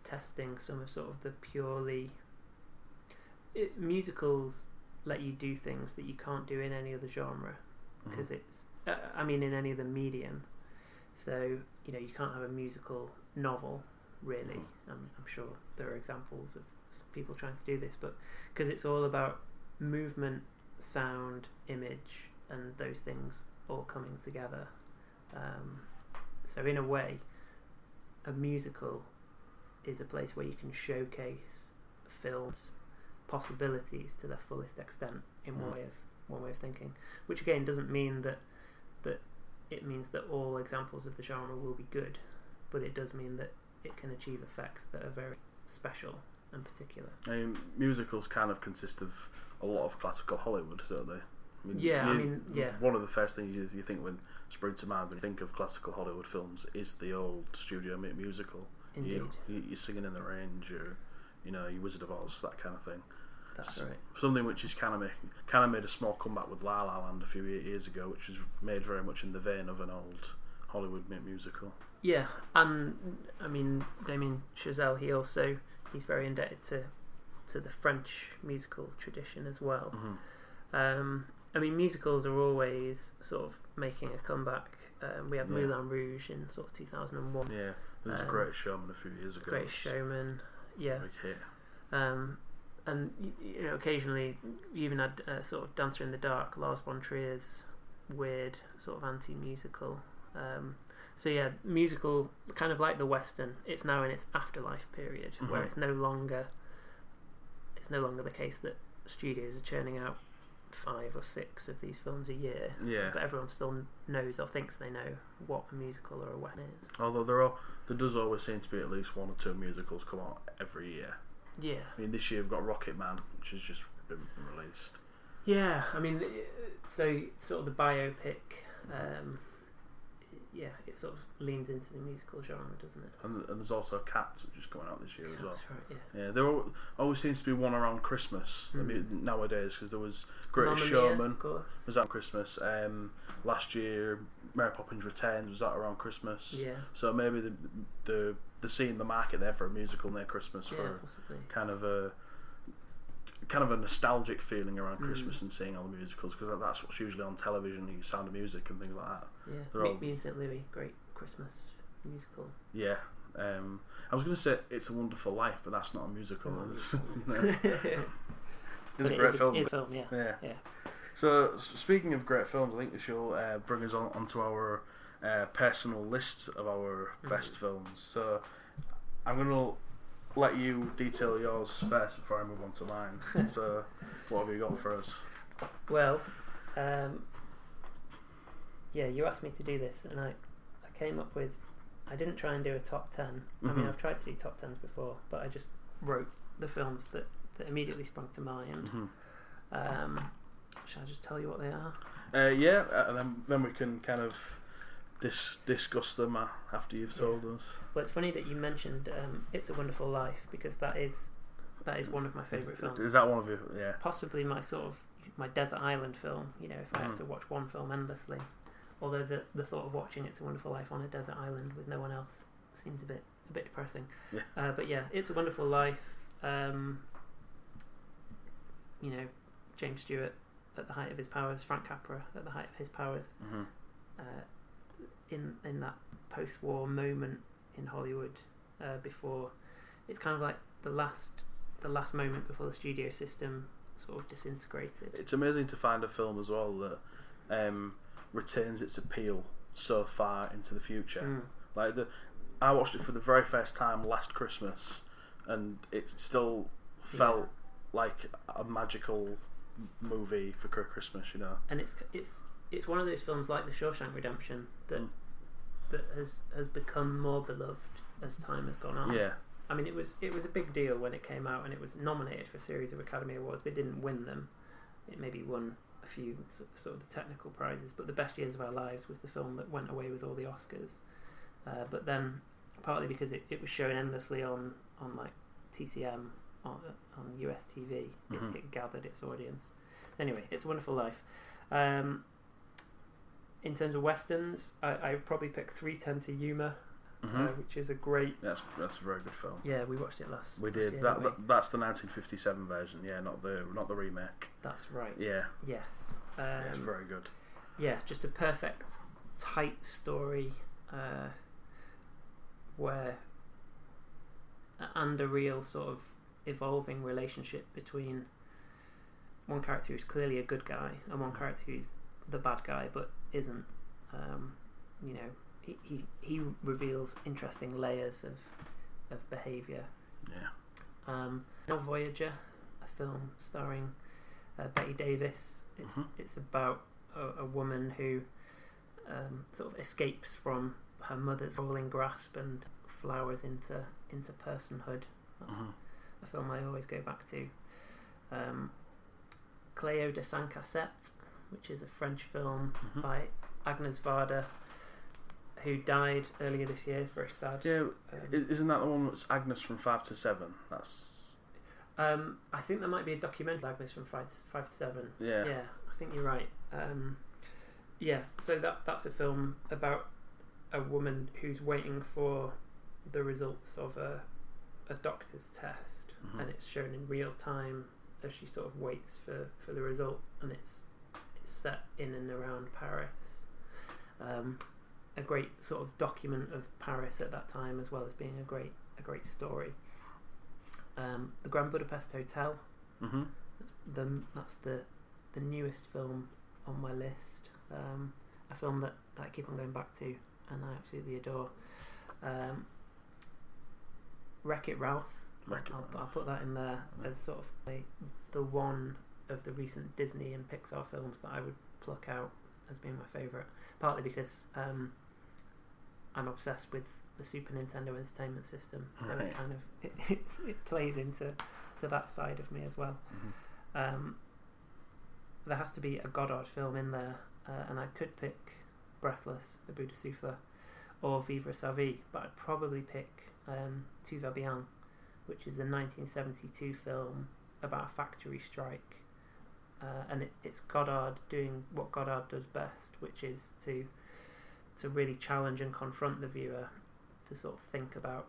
testing some of sort of the purely it, musicals let you do things that you can't do in any other genre because Mhm. it's uh, I mean in any other medium so you know you can't have a musical novel really I'm, I'm sure there are examples of people trying to do this but because it's all about movement sound image and those things all coming together um, so in a way a musical is a place where you can showcase films possibilities to their fullest extent in one Mm. way of one way of thinking which again doesn't mean that that it means that all examples of the genre will be good but it does mean that it can achieve effects that are very special and particular I mean, musicals kind of consist of a lot of classical Hollywood, don't they? I mean, Yeah, I mean, yeah. One of the first things you, you think when spring to mind when you think of classical Hollywood films is the old studio musical. indeed You, you, you're Singing in the Rain, or you know, you Wizard of Oz, that kind of thing. that's So- right Something which is kind of making, kind of made a small comeback with La La Land a few years ago, which was made very much in the vein of an old Hollywood musical. Yeah, and I mean Damien Chazelle. He also he's very indebted to to the French musical tradition as well. hmm Um, I mean musicals are always sort of making a comeback. Um, we had Yeah. Moulin Rouge in sort of two thousand and one. Yeah, there was a Um, Great Showman a few years ago. Great Showman. Yeah, hit. um, and you know occasionally you even had uh, sort of Dancer in the Dark, Lars von Trier's weird sort of anti-musical. Um, so yeah, musical kind of like the western. It's now in its afterlife period where Mhm. it's no longer it's no longer the case that studios are churning out five or six of these films a year. Yeah. But everyone still knows or thinks they know what a musical or a western is. Although there are, there does always seem to be at least one or two musicals come out every year. Yeah. I mean, this year we've got Rocket Man, which has just been released. Yeah, I mean, so sort of the biopic, um, yeah, it sort of leans into the musical genre, doesn't it? And, and there's also Cats, which is coming out this year as well. Right, yeah. Yeah, there always seems to be one around Christmas I Mm. mean, nowadays because there was Greatest Showman of course. was that Christmas. Um, last year, Mary Poppins Returns was that around Christmas. Yeah, So maybe the the the seeing the market there for a musical near Christmas yeah, for possibly. kind of a kind of a nostalgic feeling around Mm. Christmas and seeing all the musicals because that's what's usually on television. You Sound of Music and things like that. Yeah, They're Meet all- Me in St. Louis, great Christmas musical. Yeah. Um, I was going to say It's a Wonderful Life, but that's not a musical. Oh, It's, it's a great film. It's a film, yeah. Yeah. Yeah. So speaking of great films, I think this will uh, bring us on onto our uh, personal list of our Mhm. best films. So I'm going to let you detail yours first before I move on to mine. so what have you got for us? Well, um, yeah, you asked me to do this, and I, I came up with. I didn't try and do a top 10 I mean, Mhm. I've tried to do top tens before, but I just wrote the films that, that immediately sprung to mind. Mhm. Um, shall I just tell you what they are? Uh, yeah, uh, and then then we can kind of dis- discuss them uh, after you've told us. Well, it's funny that you mentioned um, "It's a Wonderful Life" because that is that is one of my favourite films. Is that one of you? Yeah. Possibly my sort of my desert island film. You know, if I had Mm. to watch one film endlessly. Although the the thought of watching "It's a Wonderful Life" on a desert island with no one else seems a bit a bit depressing. Yeah. Uh, but yeah, "It's a Wonderful Life." Um, you know, James Stewart at the height of his powers, Frank Capra at the height of his powers. hmm uh, in in that post-war moment in Hollywood uh, before it's kind of like the last the last moment before the studio system sort of disintegrated. It's amazing to find a film as well that um, retains its appeal so far into the future. Mm. Like the, I watched it for the very first time last Christmas, and it still felt like a magical movie for Christmas. You know. And it's it's it's one of those films like The Shawshank Redemption that Mm. that has has become more beloved as time has gone on. Yeah. I mean, it was it was a big deal when it came out, and it was nominated for a series of Academy Awards, but it didn't win them. It maybe won a few sort of the technical prizes, but the best years of our lives was the film that went away with all the Oscars. Uh, but then, partly because it, it was shown endlessly on on like TCM on on US TV, Mhm. it, it gathered its audience. Anyway, it's a Wonderful Life. Um, in terms of westerns, I I probably pick Three Ten to Yuma, hmm uh, which is a great. That's that's a very good film. Yeah, we watched it last. We did year, that, we? that, that's the 1957 version. Yeah, not the not the remake. That's right. Yeah, Yes. yeah it's Um, very good. yeah, just a perfect, tight story uh, where, and a real sort of evolving relationship between one character who's clearly a good guy and one character who's the bad guy but isn't. Um, you know, he, he, he reveals interesting layers of, of behaviour. Yeah. Um, now Voyager, a film starring uh, Bette Davis. It's Mhm. it's about a, a woman who um, sort of escapes from her mother's rolling grasp and flowers into into personhood. That's hmm a film I always go back to. Um, Cléo de cinq à sept, which is a French film Mhm. by Agnes Varda, who died earlier this year. It's very sad. Yeah, Um, isn't that the one that's Agnes from Five to Seven? That's Um, I think there might be a documentary Agnes from five to, five to seven. yeah. Yeah, I think you're right. Um, yeah, so that that's a film about a woman who's waiting for the results of a a doctor's test, Mhm. and it's shown in real time as she sort of waits for, for the result, and it's it's set in and around Paris. Um, a great sort of document of Paris at that time, as well as being a great a great story. Um, the Grand Budapest Hotel hmm the that's the the newest film on my list. Um, a film that, that I keep on going back to and I absolutely adore. Um, Wreck It Ralph. I'll, Ralph. I'll put that in there as sort of like the one of the recent Disney and Pixar films that I would pluck out as being my favourite. Partly because um, I'm obsessed with the Super Nintendo Entertainment System, so Right. it kind of it, it plays into to that side of me as well. hmm Um, there has to be a Godard film in there, uh, and I could pick Breathless, the bout de souffle, or Vivre sa vie, but I'd probably pick um, Tout va bien, which is a 1972 film about a factory strike. Uh, and it, it's Godard doing what Godard does best, which is to to really challenge and confront the viewer to sort of think about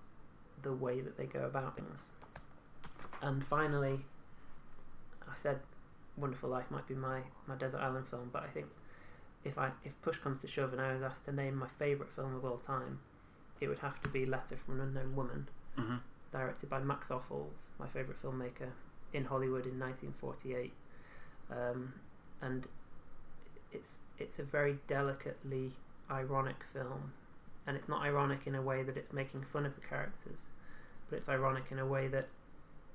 the way that they go about things. And finally, I said Wonderful Life might be my, my desert island film, but I think if I if push comes to shove and I was asked to name my favourite film of all time, it would have to be Letter from an Unknown Woman, hmm directed by Max Ophuls, my favourite filmmaker in Hollywood in 1948, um, and it's it's a very delicately ironic film, and it's not ironic in a way that it's making fun of the characters, but it's ironic in a way that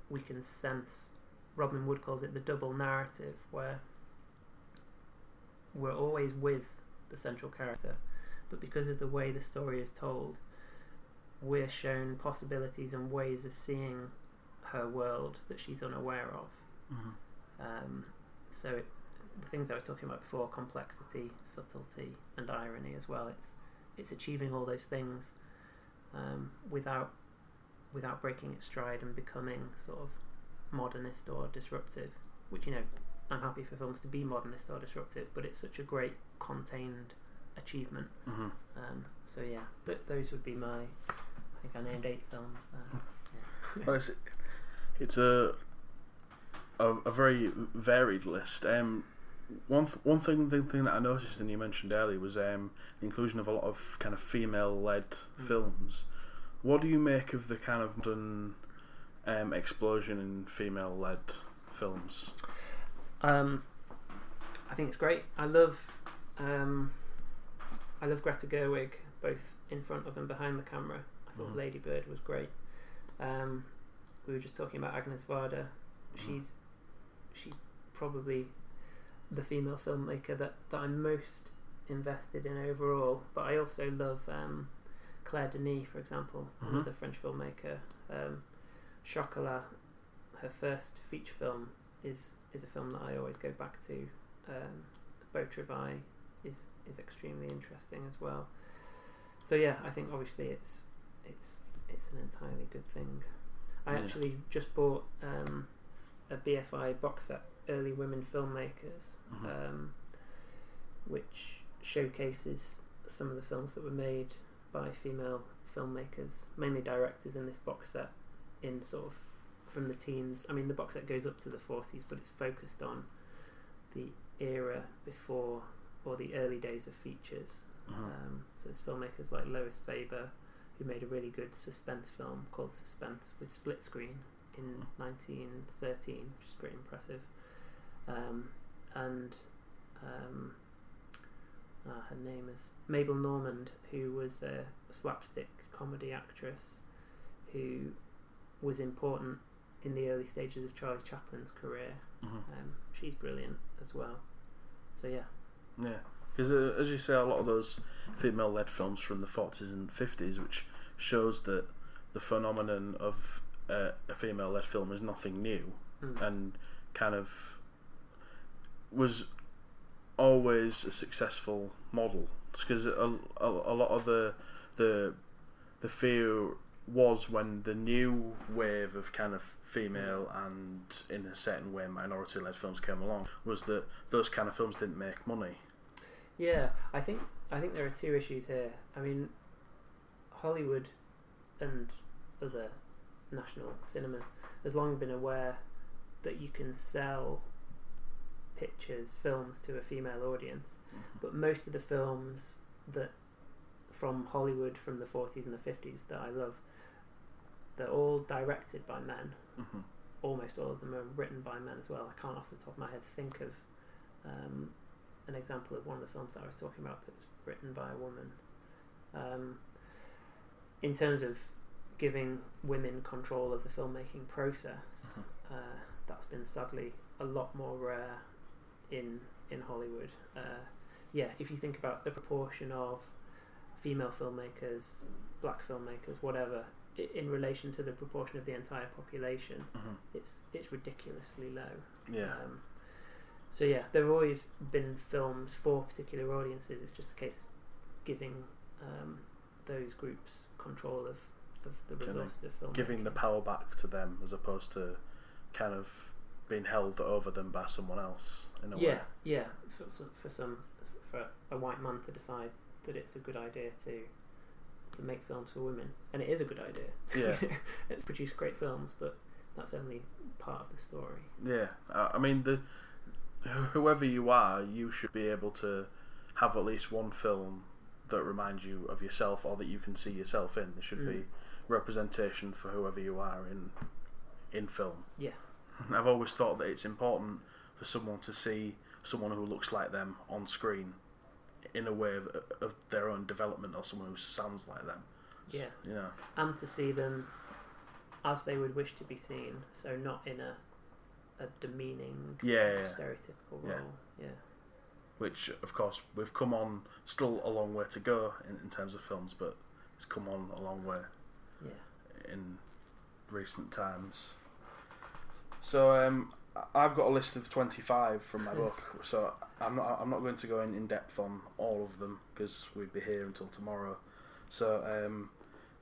we can sense. Robin Wood calls it the double narrative, where we're always with the central character, but because of the way the story is told, we're shown possibilities and ways of seeing her world that she's unaware of. hmm Um, so it, the things I was talking about before, complexity, subtlety, and irony as well. It's it's achieving all those things um, without without breaking its stride and becoming sort of modernist or disruptive. Which you know, I'm happy for films to be modernist or disruptive, but it's such a great contained achievement. hmm Um, so yeah, th- those would be my. I think I named eight films there. Well, it's, it's a, a a very varied list. Um, one th- one thing the thing that I noticed and you mentioned earlier was um, the inclusion of a lot of kind of female led Mm. films. What do you make of the kind of modern um, explosion in female led films? Um, I think it's great. I love, um, I love Greta Gerwig both in front of and behind the camera. I thought Mhm. Lady Bird was great. Um, we were just talking about Agnes Varda. She's she's probably the female filmmaker that, that I'm most invested in overall. But I also love um, Claire Denis, for example, Mhm. another French filmmaker. Um, Chocolat, her first feature film, is is a film that I always go back to. um, Beau Travail is is extremely interesting as well. So yeah, I think obviously it's it's it's an entirely good thing. I Yeah. actually just bought um, a BFI box set, Early Women Filmmakers, Mhm. um, which showcases some of the films that were made by female filmmakers, mainly directors in this box set, in sort of from the teens. I mean, the box set goes up to the 40s, but it's focused on the era before or the early days of features. Mhm. Um, so there's filmmakers like Lois Weber, who made a really good suspense film called Suspense with split screen in 1913, which is pretty impressive. Um, and um, uh, her name is Mabel Normand, who was a slapstick comedy actress who was important in the early stages of Charlie Chaplin's career. Mhm. Um, she's brilliant as well. So yeah, Yeah, because uh, as you say, a lot of those female-led films from the forties and fifties, which shows that the phenomenon of uh, a female-led film is nothing new, Mm. and kind of was always a successful model. Because a, a, a lot of the the the fear was when the new wave of kind of female and in a certain way minority led films came along was that those kind of films didn't make money. Yeah, I think I think there are two issues here. I mean, Hollywood and other national cinemas has long been aware that you can sell pictures, films to a female audience, but most of the films that from Hollywood from the 40s and the 50s that I love, they're all directed by men. hmm Almost all of them are written by men as well. I can't off the top of my head think of um, an example of one of the films that I was talking about that's written by a woman. Um, in terms of giving women control of the filmmaking process, Mhm. uh, that's been sadly a lot more rare in in Hollywood. Uh, yeah, if you think about the proportion of female filmmakers, black filmmakers, whatever, in relation to the proportion of the entire population, hmm it's it's ridiculously low. Yeah. Um, so yeah, there have always been films for particular audiences. It's just a case of giving um, those groups control of, of the resources of filmmaking. Giving the power back to them as opposed to kind of being held over them by someone else in a yeah, way. yeah. For for some, for a white man to decide that it's a good idea to to make films for women, and it is a good idea. Yeah. it's produced great films, but that's only part of the story. Yeah, I mean the whoever you are, you should be able to have at least one film that reminds you of yourself or that you can see yourself in. There should be Mm. representation for whoever you are in in film. Yeah. I've always thought that it's important for someone to see someone who looks like them on screen in a way of, of their own development or someone who sounds like them. Yeah. You know. and to see them as they would wish to be seen, so not in a a demeaning, Yeah, yeah, yeah. stereotypical Yeah. role. Yeah, which of course we've come on still a long way to go in, in terms of films, but it's come on a long way yeah, in recent times. So um, I've got a list of twenty five from my book. So I'm not I'm not going to go in in depth on all of them because we'd be here until tomorrow. So um,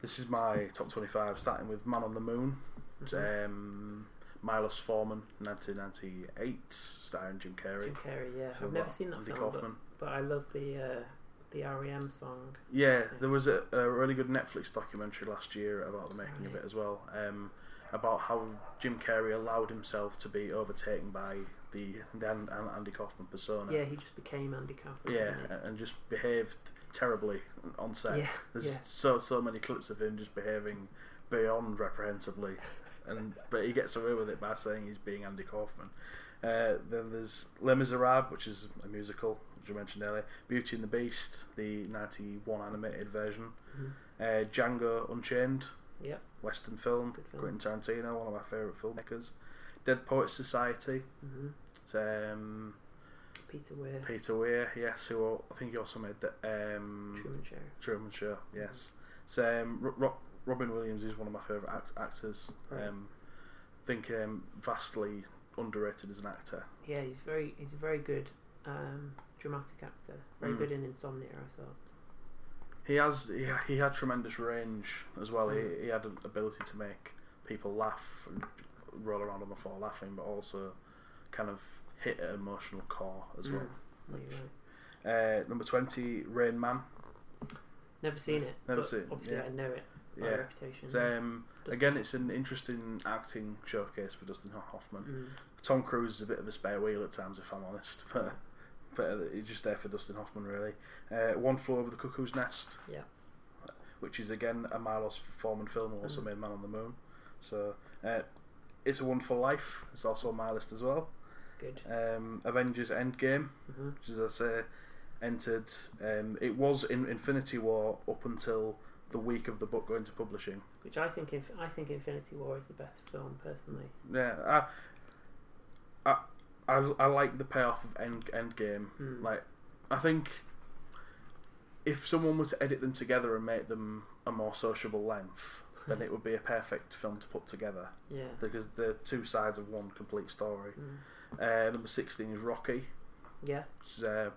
this is my top twenty five, starting with Man on the Moon, Mhm. um, Milos Forman, nineteen ninety eight, starring Jim Carrey. Jim Carrey. Yeah, So I've never seen that Andy film, but, but I love the uh, the REM song. Yeah, there was a, a really good Netflix documentary last year about the making of it as well. Um, about how Jim Carrey allowed himself to be overtaken by the, the An- An- Andy Kaufman persona. Yeah, he just became Andy Kaufman. Yeah, and just behaved terribly on set. yeah, There's yeah. so so many clips of him just behaving beyond reprehensibly, and but he gets away with it by saying he's being Andy Kaufman. Uh, then there's Les Miserables, which is a musical, which you mentioned earlier. Beauty and the Beast, the '91 animated version. Mhm. Uh, Django Unchained, Yep. Western film, film. Quentin Tarantino, one of my favourite filmmakers. Dead Poets Society, hmm um, Peter Weir, Peter Weir, yes, who I think he also made the um, Truman Show. Truman Show, yes. So um, Ro- Ro- Robin Williams is one of my favourite act- actors. Right. Um, think um, vastly underrated as an actor. Yeah, he's very he's a very good um, dramatic actor. Very Mm. good in Insomnia, I thought. He has he, he had tremendous range as well. Mm. He, he had an ability to make people laugh and roll around on the floor laughing, but also kind of hit an emotional core as well. Mm. No, you're. Uh, number twenty, Rain Man. Never seen it. Never but seen it, Obviously, yeah. I know it by Yeah. reputation. It's, um, again, it's an interesting acting showcase for Dustin Hoffman. Mm. Tom Cruise is a bit of a spare wheel at times, if I'm honest, but but uh, just there for Dustin Hoffman really. Uh, One Flew Over the Cuckoo's Nest, Yeah. which is again a Milos Forman film, also Mhm. made Man on the Moon. So uh, It's a Wonderful Life. It's also on my list as well. Good. Um, Avengers Endgame, hmm which as I say, entered. Um, it was in Infinity War up until the week of the book going to publishing. Which I think, inf- I think Infinity War is the better film personally. Yeah, I, I, I, I like the payoff of End Endgame. Mm. Like, I think if someone was to edit them together and make them a more sociable length, then it would be a perfect film to put together yeah. because they're two sides of one complete story. Mm. Uh, number sixteen is Rocky, Yeah. which is uh,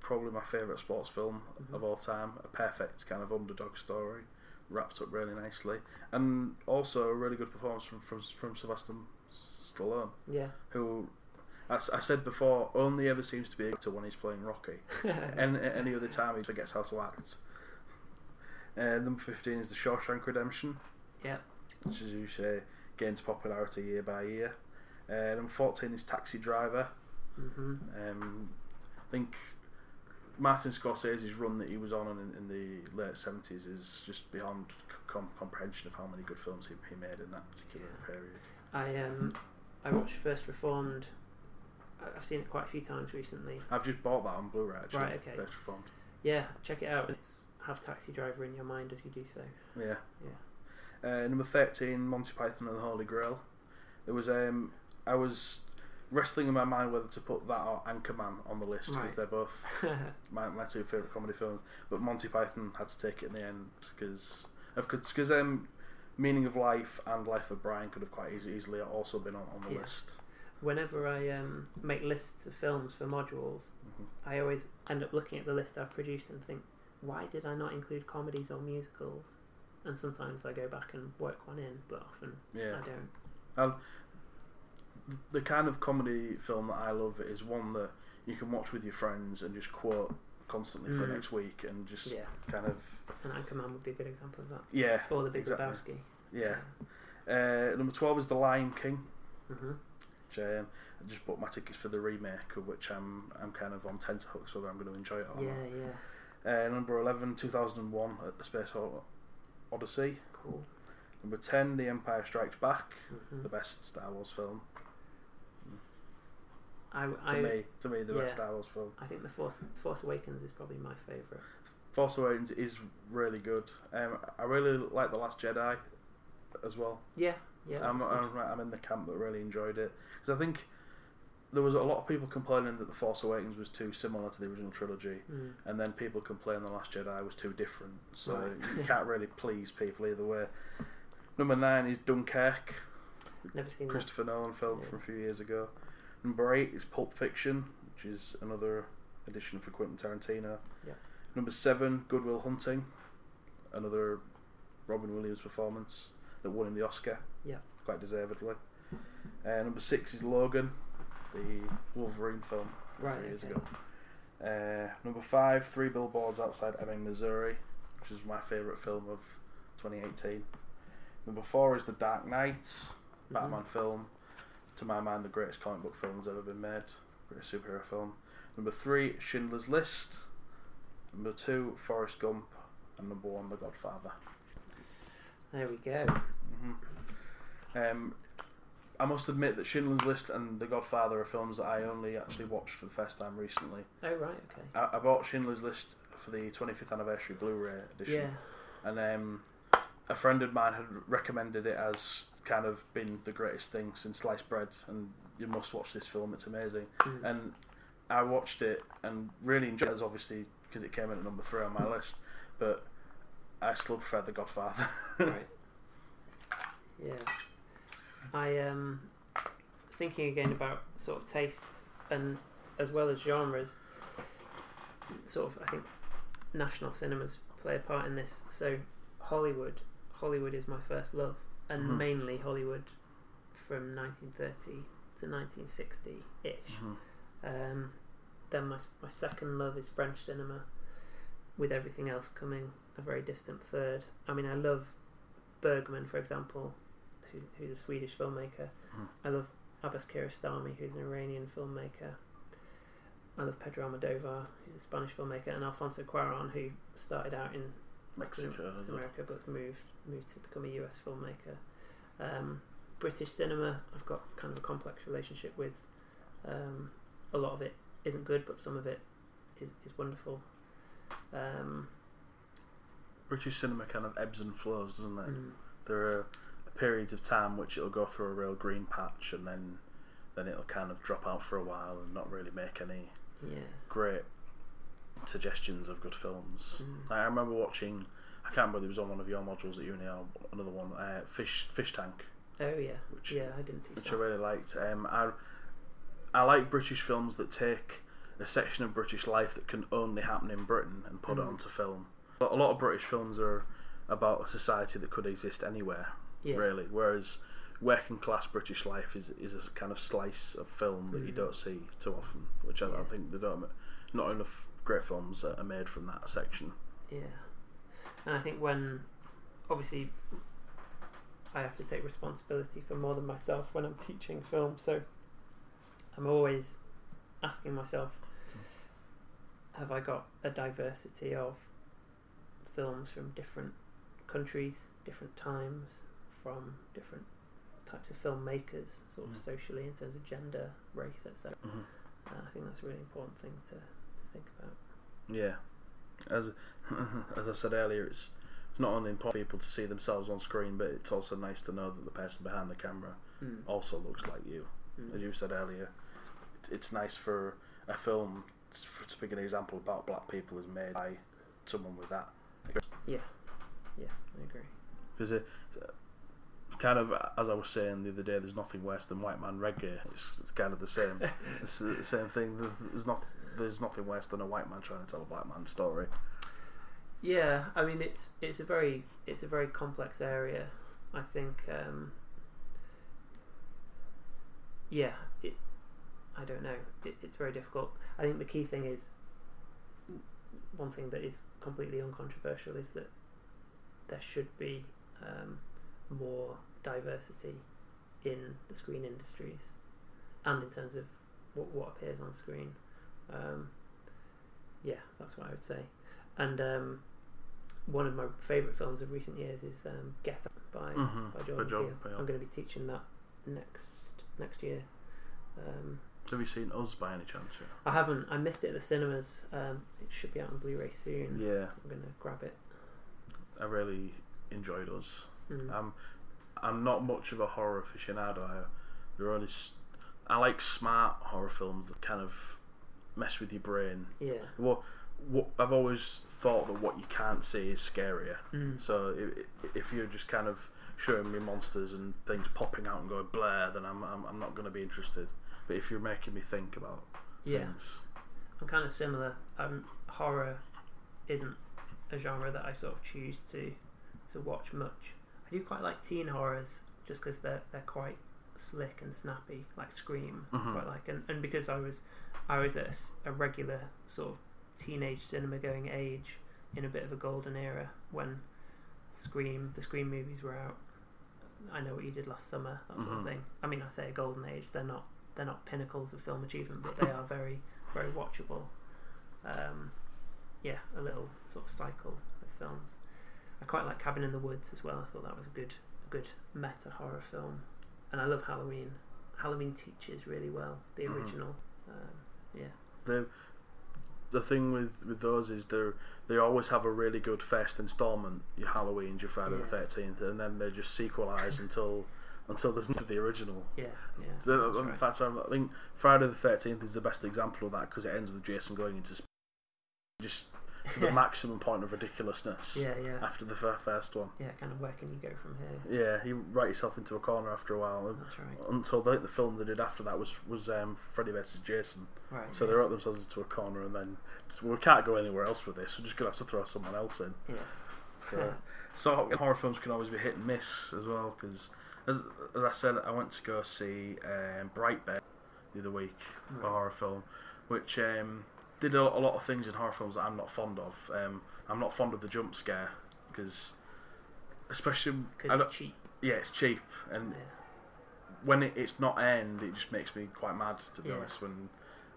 probably my favourite sports film Mhm. of all time. A perfect kind of underdog story, wrapped up really nicely, and also a really good performance from from, from Sylvester Stallone, Yeah. who. As I said before, only ever seems to be able to when he's playing Rocky. any, any other time he forgets how to act. Uh, number 15 is The Shawshank Redemption, yeah. which is usually gains popularity year by year. Uh, number 14 is Taxi Driver. hmm Um, I think Martin Scorsese's run that he was on in, in the late 70s is just beyond com- comprehension of how many good films he, he made in that particular Yeah. period. I um, I watched First Reformed. I've seen it quite a few times recently. I've just bought that on Blu-ray actually. Right, okay. Best Reformed. Yeah, check it out. It's have Taxi Driver in your mind as you do so. Yeah. Yeah. Uh, number thirteen, Monty Python and the Holy Grail. There was um, I was wrestling in my mind whether to put that or Anchorman on the list because Right. they're both my, my two favorite comedy films. But Monty Python had to take it in the end because of because um, Meaning of Life and Life of Brian could have quite easy, easily also been on, on the Yeah. list. Whenever I um, make lists of films for modules, hmm I always end up looking at the list I've produced and think, why did I not include comedies or musicals? And sometimes I go back and work one in, but often Yeah. I don't. the kind of comedy film that I love is one that you can watch with your friends and just quote constantly for Mm. next week and just Yeah, kind of and Anchorman would be a good example of that. yeah Or The Big Exactly. Lebowski. yeah. Uh, number twelve is The Lion King. hmm Which, um, I just bought my tickets for the remake, of which I'm I'm kind of on tenterhooks whether I'm going to enjoy it or Yeah, not. yeah. Uh, number 11, 2001, at the Space Odyssey. Cool. Number 10, The Empire Strikes Back, hmm the best Star Wars film. I, To I, me, to me, the best. Star Wars film. I think the Force Force Awakens is probably my favourite. Force Awakens is really good. Um, I really like The Last Jedi as well. Yeah, yeah. I'm. I'm, I'm in the camp that really enjoyed it because I think there was a lot of people complaining that The Force Awakens was too similar to the original trilogy, Mm. and then people complain The Last Jedi was too different. So Right. you can't really please people either way. Number nine is Dunkirk, Never seen that. Christopher Nolan film Yeah. from a few years ago. Number eight is Pulp Fiction, which is another edition for Quentin Tarantino. Yeah. Number seven, Goodwill Hunting, another Robin Williams performance that won him the Oscar. Yeah. Quite deservedly. Uh, number six is Logan, the Wolverine film from Right, three years okay. ago. Uh, number five, Three Billboards Outside Ebbing, Missouri, which is my favourite film of 2018. Number four is The Dark Knight, Mhm. Batman film. To my mind, the greatest comic book film that's ever been made. Greatest superhero film. Number three, Schindler's List. Number two, Forrest Gump. And number one, The Godfather. There we go. hmm Um, I must admit that Schindler's List and The Godfather are films that I only actually watched for the first time recently. Oh right, okay. I, I bought Schindler's List for the 25th anniversary Blu-ray edition, Yeah. and um, a friend of mine had recommended it as kind of been the greatest thing since sliced bread, and you must watch this film. It's amazing. Mm. And I watched it and really enjoyed it, as obviously because it came in at number three on my list, but I still prefer The Godfather. right. Yeah. I um thinking again about sort of tastes and as well as genres, sort of I think national cinemas play a part in this. So Hollywood, Hollywood is my first love, and Mhm. mainly Hollywood from 1930 to 1960 ish. Mhm. Um, then my my second love is French cinema, with everything else coming a very distant third. I mean, I love Bergman, for example, who, who's a Swedish filmmaker. Mhm. I love Abbas Kiarostami, who's an Iranian filmmaker. I love Pedro Almodovar, who's a Spanish filmmaker, and Alfonso Cuarón, who started out in Mexico? America, but moved moved to become a US filmmaker. Um, British cinema, I've got kind of a complex relationship with. Um, a lot of it isn't good, but some of it is, is wonderful. Um, British cinema kind of ebbs and flows, doesn't it? mm, There are periods of time which it'll go through a real green patch, and then then it'll kind of drop out for a while and not really make any yeah. great suggestions of good films. Mm. I remember watching. I can't remember it was on one of your modules at uni. or Another one, uh, Fish Fish Tank, Oh yeah. which Yeah, I didn't teach which I really liked. Um, I I like British films that take a section of British life that can only happen in Britain and put it Mhm. onto film. A lot of British films are about a society that could exist anywhere, Yeah. really. Whereas working class British life is is a kind of slice of film that you Mhm. don't see too often, which I, I Yeah. think they don't. Not enough great films are made from that section. Yeah. And I think when, obviously, I have to take responsibility for more than myself when I'm teaching film, so I'm always asking myself, have I got a diversity of films from different countries, different times, from different types of filmmakers, sort of Mm. socially in terms of gender, race, etc. Mm-hmm. Uh, I think that's a really important thing to, to think about. Yeah, as as I said earlier, it's it's not only important for people to see themselves on screen, but it's also nice to know that the person behind the camera Mm. also looks like you. Mm. As you said earlier, it- it's nice for a film, to pick an example about black people, is made by someone with that. Yeah, yeah, I agree. Because it kind of, as I was saying the other day, there's nothing worse than white man reggae. It's, it's kind of the same. it's the same thing. There's not. There's nothing worse than a white man trying to tell a black man's story. Yeah, I mean it's it's a very it's a very complex area. I think. Um, yeah, it, I don't know. It, it's very difficult. I think the key thing is one thing that is completely uncontroversial is that there should be um, more diversity in the screen industries and in terms of what, what appears on screen. Um, yeah, that's what I would say. And um, one of my favourite films of recent years is um, Get Out by, Mhm, by Jordan. Peele. I'm going to be teaching that next next year. Um, Have you seen Us by any chance? Yeah. I haven't. I missed it at the cinemas. Um, it should be out on Blu-ray soon. Yeah. so I'm going to grab it. I really enjoyed Us. Mm. I'm I'm not much of a horror aficionado. I, there are only I like smart horror films that kind of mess with your brain. yeah. Well, what I've always thought that what you can't see is scarier. Mm. So if, if you're just kind of showing me monsters and things popping out and going blare, then I'm I'm, I'm not going to be interested. But if you're making me think about Yeah. things, I'm kind of similar. Um, horror isn't a genre that I sort of choose to to watch much. I do quite like teen horrors just because they're they're quite slick and snappy, like Scream. Mhm. Quite like, and, and because I was I was at a a, regular sort of teenage cinema going age in a bit of a golden era when Scream the Scream movies were out. I know what you did last summer, that sort Mhm. of thing. I mean, I say a golden age. They're not they're not pinnacles of film achievement, but they are very very watchable. Um, yeah, a little sort of cycle of films. I quite like Cabin in the Woods as well. I thought that was a good, a good meta horror film, and I love Halloween. Halloween teaches really well. The Mhm. original, um, yeah, the the thing with with those is they they always have a really good first instalment. Your Halloween, your Friday the Thirteenth, and then they just sequelize until until there's none of the original. yeah, yeah. The- in um, right. fact, um, I think Friday the Thirteenth is the best example of that because it ends with Jason going into space. Just to the maximum point of ridiculousness Yeah, yeah, after the fir- first one. yeah. Kind of where can you go from here? Yeah, you write yourself into a corner after a while. That's right. Until the, the film they did after that was was um, Freddy vs Jason. Right. So they wrote themselves into a corner, and then well, we can't go anywhere else with this. We're just gonna have to throw someone else in. Yeah. So, so horror films can always be hit and miss as well. Because as, as I said, I went to go see um, Brightburn the other week, a horror film, which um, did a, a lot of things in horror films that I'm not fond of. Um, I'm not fond of the jump scare because, especially, it's cheap. yeah, it's cheap, and Yeah. when it, it's not end, it just makes me quite mad to be Yeah. honest. When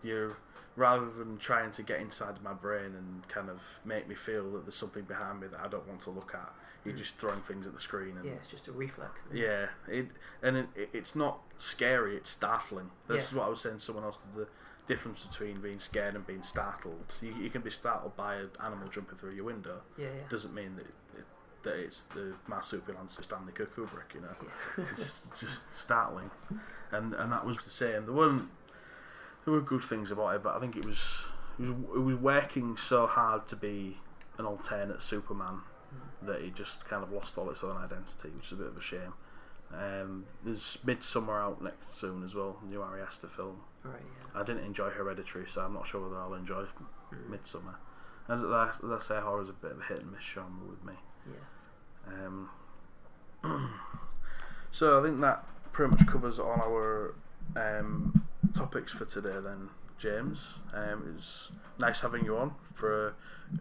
you rather than trying to get inside my brain and kind of make me feel that there's something behind me that I don't want to look at, you're Mm. just throwing things at the screen. And Yeah, it's just a reflex. isn't it? yeah, it and it, it, it's not scary; it's startling. This Yeah. is what I was saying to someone else. The difference between being scared and being startled. You, you can be startled by an animal jumping through your window. Yeah, yeah. Doesn't mean that it, that it's the marsupial Stanley Kubrick. You know yeah. it's just startling, and and that was the same. There weren't there were good things about it, but I think it was it was, it was working so hard to be an alternate Superman Mm. that it just kind of lost all its own identity, which is a bit of a shame. Um, there's Midsommar out next soon as well, new Ari Aster film. Right. Yeah. I didn't enjoy Hereditary, so I'm not sure whether I'll enjoy Mm. Midsommar. As, I- as I say, horror's a bit of a hit and miss genre with me. Yeah. Um, so I think that pretty much covers all our um, topics for today. Then, James, um, it was nice having you on for a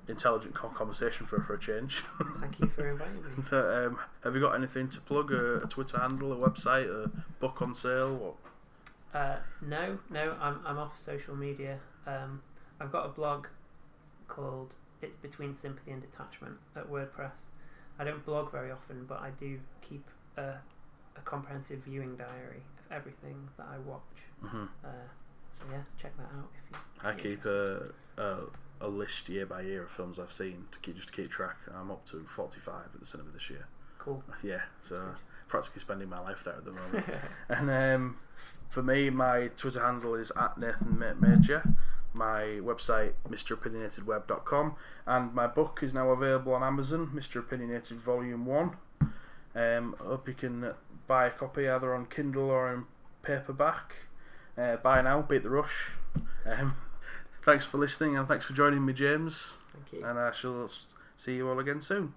intelligent conversation for for a change. Thank you for inviting me. so, um, have you got anything to plug? A, a Twitter handle, a website, a book on sale? What? Uh, no, no, I'm I'm off social media. Um, I've got a blog called "It's Between Sympathy and Detachment" at WordPress. I don't blog very often, but I do keep a, a comprehensive viewing diary of everything that I watch. hmm Uh, so yeah, check that out if you. I keep a, a a list year by year of films I've seen to keep just to keep track. I'm up to 45 at the cinema this year. cool. Yeah, so practically spending my life there at the moment. And um, for me, my Twitter handle is at Nathan Ma- Major. My website, MrOpinionatedWeb.com. And my book is now available on Amazon, Mr. Opinionated Volume 1. Um, I hope you can buy a copy either on Kindle or in paperback. Uh, buy now, beat the rush. Um, thanks for listening and thanks for joining me, James. Thank you. And I shall see you all again soon.